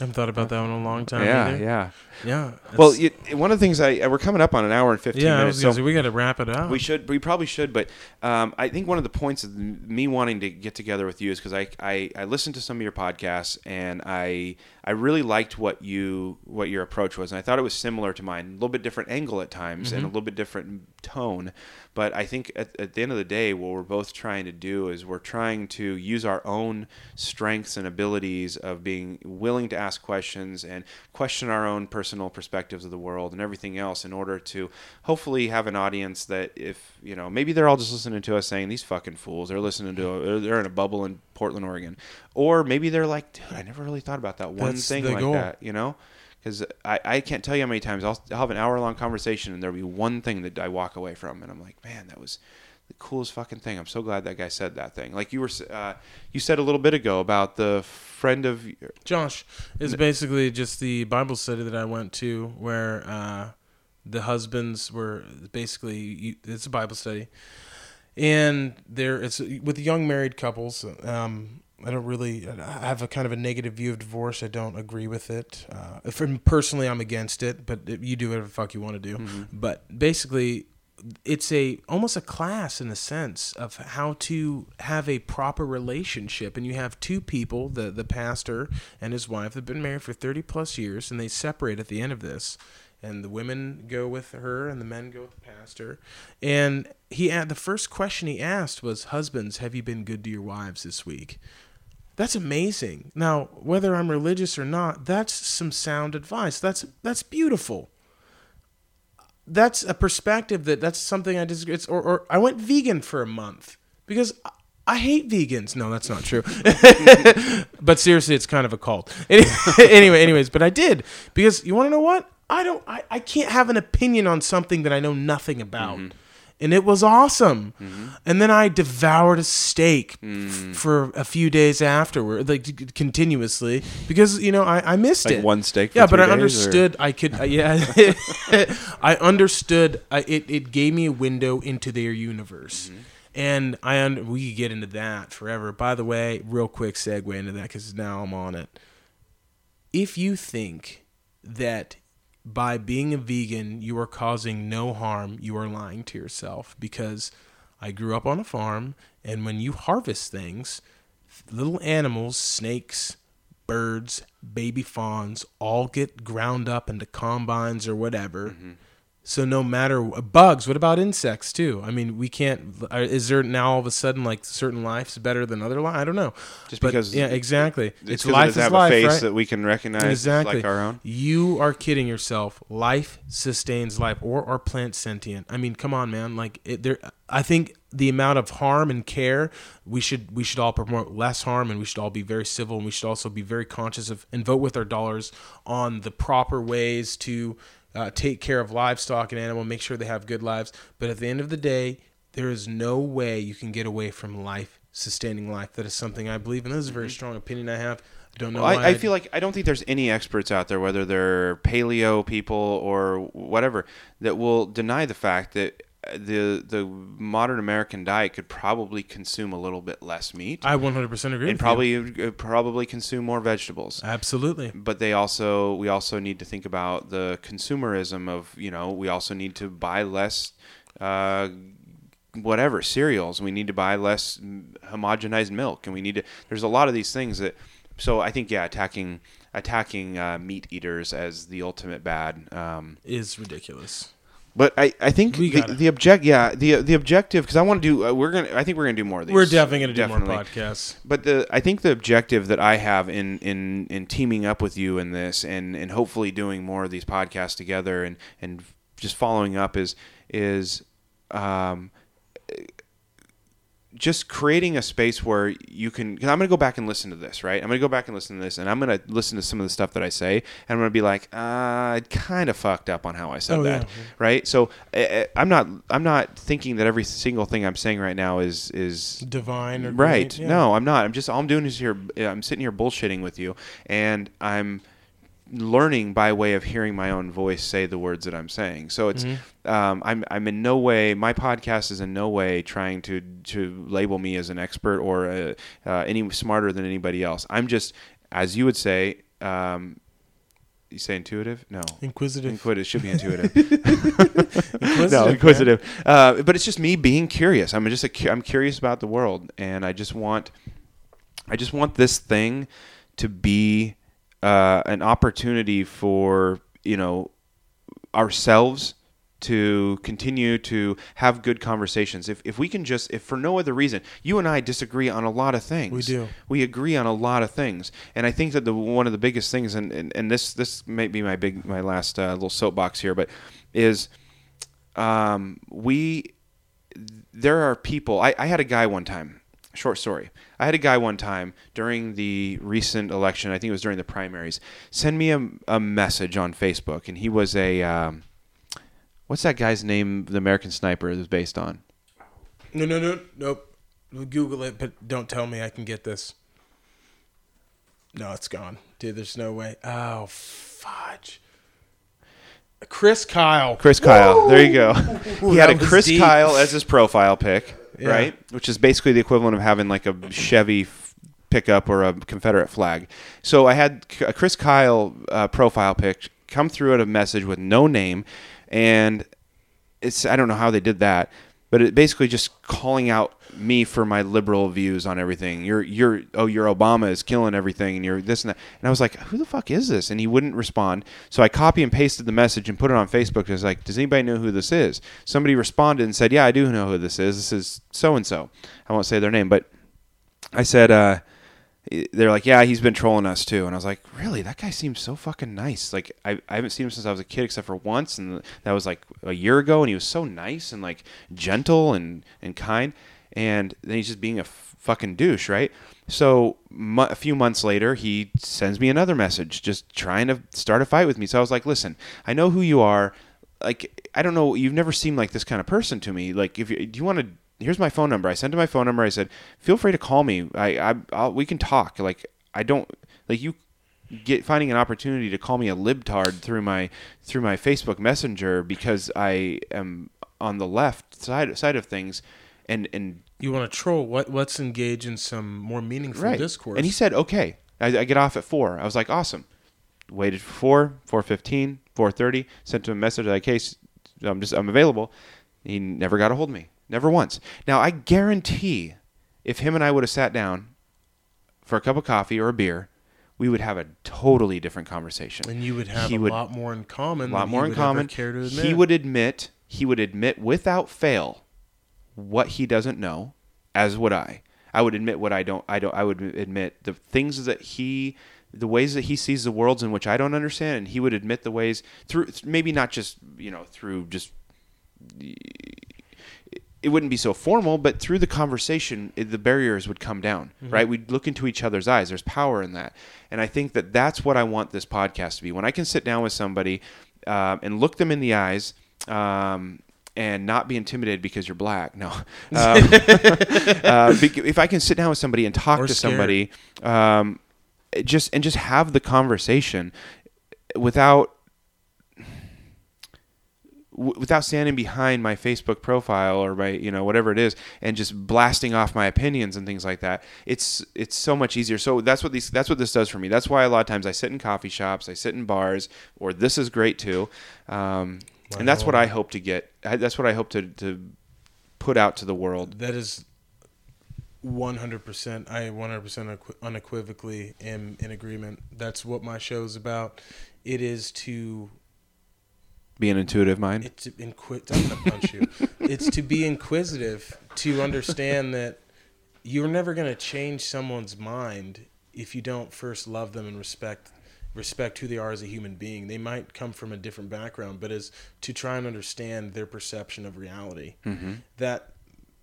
haven't thought about that one in a long time. yeah either. yeah yeah. well you, one of the things I we're coming up on an hour and 15 yeah. Minutes so say, we got to wrap it up. we should. We probably should. But um, I think one of the points of me wanting to get together with you is because I, I I listened to some of your podcasts and I I really liked what you what your approach was and I thought it was similar to mine. A little bit different angle at times and a little bit different tone. But I think at, at the end of the day, what we're both trying to do is we're trying to use our own strengths and abilities of being willing to ask questions and question our own personal perspectives of the world and everything else in order to hopefully have an audience that if you know maybe they're all just listening to us saying these fucking fools they're listening to a, they're in a bubble in Portland Oregon or maybe they're like dude I never really thought about that one That's thing like goal. that you know because I, I can't tell you how many times I'll, I'll have an hour long conversation and there'll be one thing that I walk away from and I'm like, man, that was coolest fucking thing. I'm so glad that guy said that thing. Like you were, uh, you said a little bit ago about the friend of, Josh is basically just the Bible study that I went to where uh, The husbands were basically you, it's a Bible study, and there it's with young married couples. Um, I don't really. I have a kind of a negative view of divorce. I don't agree with it. Uh, from personally, I'm against it. But you do whatever the fuck you want to do. Mm-hmm. But basically, it's a almost a class in the sense of how to have a proper relationship. And you have two people, the the pastor and his wife, have been married for 30 plus years, and they separate at the end of this. And the women go with her, and the men go with the pastor. And he had the first question he asked was, "Husbands, have you been good to your wives this week?" That's amazing. Now, whether I'm religious or not, that's some sound advice. That's that's beautiful. That's a perspective that that's something I disagree. It's, or, or I went vegan for a month because I, I hate vegans. No, that's not true. but seriously, it's kind of a cult. anyway, anyways, but I did because you want to know what? I don't. I, I can't have an opinion on something that I know nothing about mm-hmm. And it was awesome. Mm-hmm. And then I devoured a steak Mm. f- for a few days afterward, like c- continuously, because you know I, I missed Like it. one steak yeah, but I days, or- understood. I could. Uh, yeah, I understood. I, it it gave me a window into their universe. Mm-hmm. And I un- we could get into that forever. By the way, real quick segue into that because now I'm on it. If you think that by being a vegan you are causing no harm, you are lying to yourself because I grew up on a farm and when you harvest things, little animals, snakes, birds, baby fawns all get ground up into combines or whatever. Mm-hmm. So no matter bugs, what about insects too? I mean, we can't. uh, Is there now all of a sudden like certain life's better than other life? I don't know. Just But, because yeah, exactly. It's, It's, life it is have life, a face right? that we can recognize Exactly. like our own. You are kidding yourself. Life sustains life, or are plants sentient? I mean, come on, man. Like, it, there. I think the amount of harm and care we should we should all promote less harm, and we should all be very civil, and we should also be very conscious of and vote with our dollars on the proper ways to uh, take care of livestock and animal, make sure they have good lives. But at the end of the day, there is no way you can get away from life sustaining life. That is something I believe, and this is a very strong opinion I have. I don't know. Mm-hmm. Well, why I, I feel like I don't think there's any experts out there, whether they're paleo people or whatever, that will deny the fact that the the modern American diet could probably consume a little bit less meat I 100% agree. and with you. probably uh, probably consume more vegetables. Absolutely. But they also we also need to think about the consumerism of you know we also need to buy less. Uh, whatever cereals we need to buy less homogenized milk and we need to there's a lot of these things that so i think yeah attacking attacking uh, meat eaters as the ultimate bad um, Is ridiculous. But I, I think We the, gotta- the object yeah the the objective because I want to do uh, we're gonna I think we're gonna do more of these We're definitely going to do Definitely. more podcasts. but the I think the objective that I have in in in teaming up with you in this and and hopefully doing more of these podcasts together and and just following up is is um just creating a space where you can cause I'm going to go back and listen to this, right? I'm going to go back and listen to this and I'm going to listen to some of the stuff that I say and I'm going to be like, uh, I kind of fucked up on how I said Oh, that, yeah. right? So uh, I'm not I'm not thinking that every single thing I'm saying right now is is Divine or right yeah. no i'm not i'm just all i'm doing is here i'm sitting here bullshitting with you and i'm learning by way of hearing my own voice say the words that i'm saying so it's Mm-hmm. um, I'm, I'm in no way my podcast is in no way trying to to label me as an expert or uh, uh, any smarter than anybody else i'm just as you would say um, you say intuitive no Inquisitive. Inquisitive should be intuitive. Inquisitive, no, inquisitive. Uh, but it's just me being curious. I'm just a, cu- I'm curious about the world, and I just want, I just want this thing to be uh, an opportunity for you know ourselves to continue to have good conversations. If, if we can just, if for no other reason, you and I disagree on a lot of things. We do. We agree on a lot of things, and I think that the one of the biggest things, and, and, and this this may be my big my last uh, little soapbox here, but is um, we there are people. I, I had a guy one time. Short story. I had a guy one time during the recent election. I think it was during the primaries. Send me a, a message on Facebook, and he was a um, what's that guy's name? The American Sniper is based on. No, no, no, nope. Google it, but don't tell me I can get this. No, it's gone, dude. There's no way. Oh, fudge. Chris Kyle. Chris Kyle. There you go. he had a Chris deep. Kyle as his profile pic, Yeah. right? Which is basically the equivalent of having like a Chevy pickup or a Confederate flag. So I had a Chris Kyle uh, profile pic come through at a message with no name, and it's I don't know how they did that, but it basically just calling out me for my liberal views on everything. You're you're oh your Obama is killing everything and you're this and that. And I was like, who the fuck is this? And he wouldn't respond. So I copy and pasted the message and put it on Facebook. I was like, does anybody know who this is? Somebody responded and said, yeah, I do know who this is. This is so and so. I won't say their name, but I said, uh, they're like, yeah, he's been trolling us too. And I was like, really? That guy seems so fucking nice. Like, I, I haven't seen him since I was a kid, except for once, and that was like a year ago. And he was so nice and like gentle and and kind. And then he's just being a fucking douche, right? So a few months later, he sends me another message, just trying to start a fight with me. So I was like, listen, I know who you are. Like, I don't know. You've never seemed like this kind of person to me. Like, if you, do you want to here's my phone number. I sent him my phone number. I said, feel free to call me. I, I I'll, we can talk. Like I don't like you get finding an opportunity to call me a libtard through my through my Facebook Messenger because I am on the left side side of things, and and You want to troll? What? Let's engage in some more meaningful right. discourse. And he said, okay. I, I get off at four. I was like, awesome. Waited for four, four fifteen, four thirty. Sent him a message like, hey, I'm just I'm available. He never got a hold of me. Never once. Now I guarantee, if him and I would have sat down for a cup of coffee or a beer, we would have a totally different conversation. and you would have he a would- lot more in common. a lot more in common. Care to admit. He would admit he would admit without fail what he doesn't know, as would I. I would admit what I don't. I don't. I would admit the things that he, the ways that he sees the worlds in which I don't understand, and he would admit the ways through maybe not just you know through just. It wouldn't be so formal, but through the conversation, it, the barriers would come down, right? We'd look into each other's eyes. There's power in that, and I think that that's what I want this podcast to be. When I can sit down with somebody um, and look them in the eyes um, and not be intimidated because you're black. No, um, uh, if I can sit down with somebody and talk Or to scared. somebody, um, just and just have the conversation without without standing behind my Facebook profile or my you know whatever it is and just blasting off my opinions and things like that. It's it's so much easier. So that's what these that's what this does for me. That's why a lot of times I sit in coffee shops I sit in bars or this is great too. Um, and that's what I hope to get that's what I hope to, to put out to the world That is 100%. I 100% unequivocally am in agreement. That's what my show is about. It is to be an intuitive mind it's to inqui- I'm gonna punch you. It's to be inquisitive, to understand that you're never gonna change someone's mind if you don't first love them and respect respect who they are as a human being. They might come from a different background, but as to try and understand their perception of reality. mm-hmm. That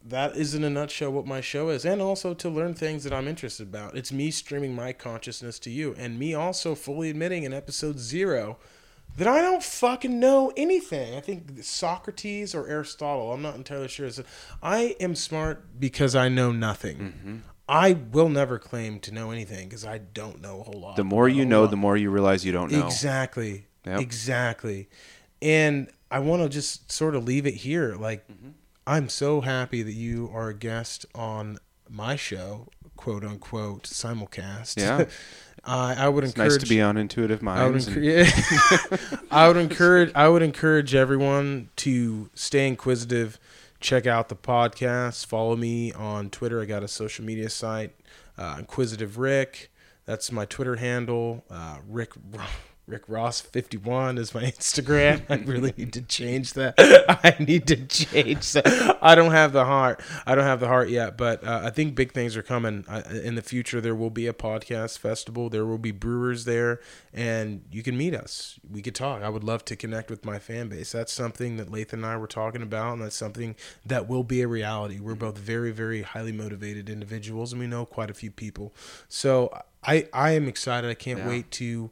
that is in a nutshell what my show is, and also to learn things that I'm interested about. It's me streaming my consciousness to you, and me also fully admitting in episode zero that I don't fucking know anything. I think Socrates or Aristotle, I'm not entirely sure. is- I am smart because I know nothing. Mm-hmm. I will never claim to know anything because I don't know a whole lot. the more you know lot. the more you realize you don't know Exactly. Yep. Exactly. And I want to just sort of leave it here. Like, Mm-hmm. I'm so happy that you are a guest on my show, quote unquote, simulcast. Yeah. I I would it's encourage. nice to be on intuitive I would, minds and- I would encourage. I would encourage everyone to stay inquisitive. Check out the podcast. Follow me on Twitter. I got a social media site, uh, Inquisitive Rick. That's my Twitter handle. Uh, Rick Rick Ross fifty one is my Instagram. I really need to change that. I need to change that. I don't have the heart. I don't have the heart yet, but uh, I think big things are coming I, in the future. There will be a podcast festival. There will be brewers there, and you can meet us. We could talk. I would love to connect with my fan base. That's something that Lathen and I were talking about, and that's something that will be a reality. We're both very, very highly motivated individuals, and we know quite a few people. So I, I am excited. I can't Yeah. wait to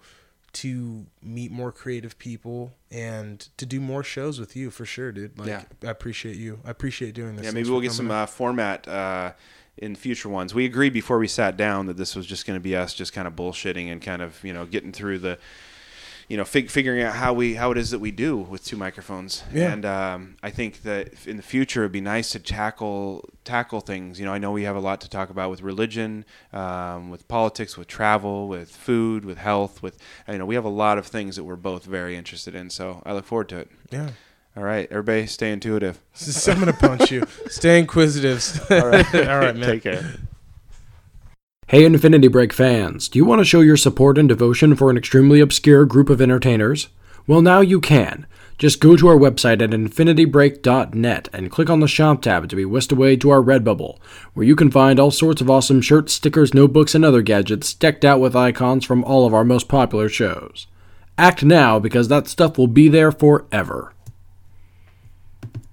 to meet more creative people and to do more shows with you for sure, dude. Like Yeah. I appreciate you. I appreciate doing this. Yeah, maybe we'll get some uh, format uh, in future ones. We agreed before we sat down that this was just going to be us just kind of bullshitting and kind of you know getting through the you know, fig- figuring out how we how it is that we do with two microphones. Yeah. And um, I think that in the future it'd be nice to tackle tackle things. You know, I know we have a lot to talk about with religion, um, with politics, with travel, with food, with health. With you know, we have a lot of things that we're both very interested in. So I look forward to it. Yeah. All right, everybody, stay intuitive. I'm gonna punch you. Stay inquisitive. All right, all right, man. Take care. Hey, Infinity Break fans, do you want to show your support and devotion for an extremely obscure group of entertainers? Well, now you can. Just go to our website at infinitybreak.net and click on the shop tab to be whisked away to our Redbubble, where you can find all sorts of awesome shirts, stickers, notebooks, and other gadgets decked out with icons from all of our most popular shows. Act now because that stuff will be there forever.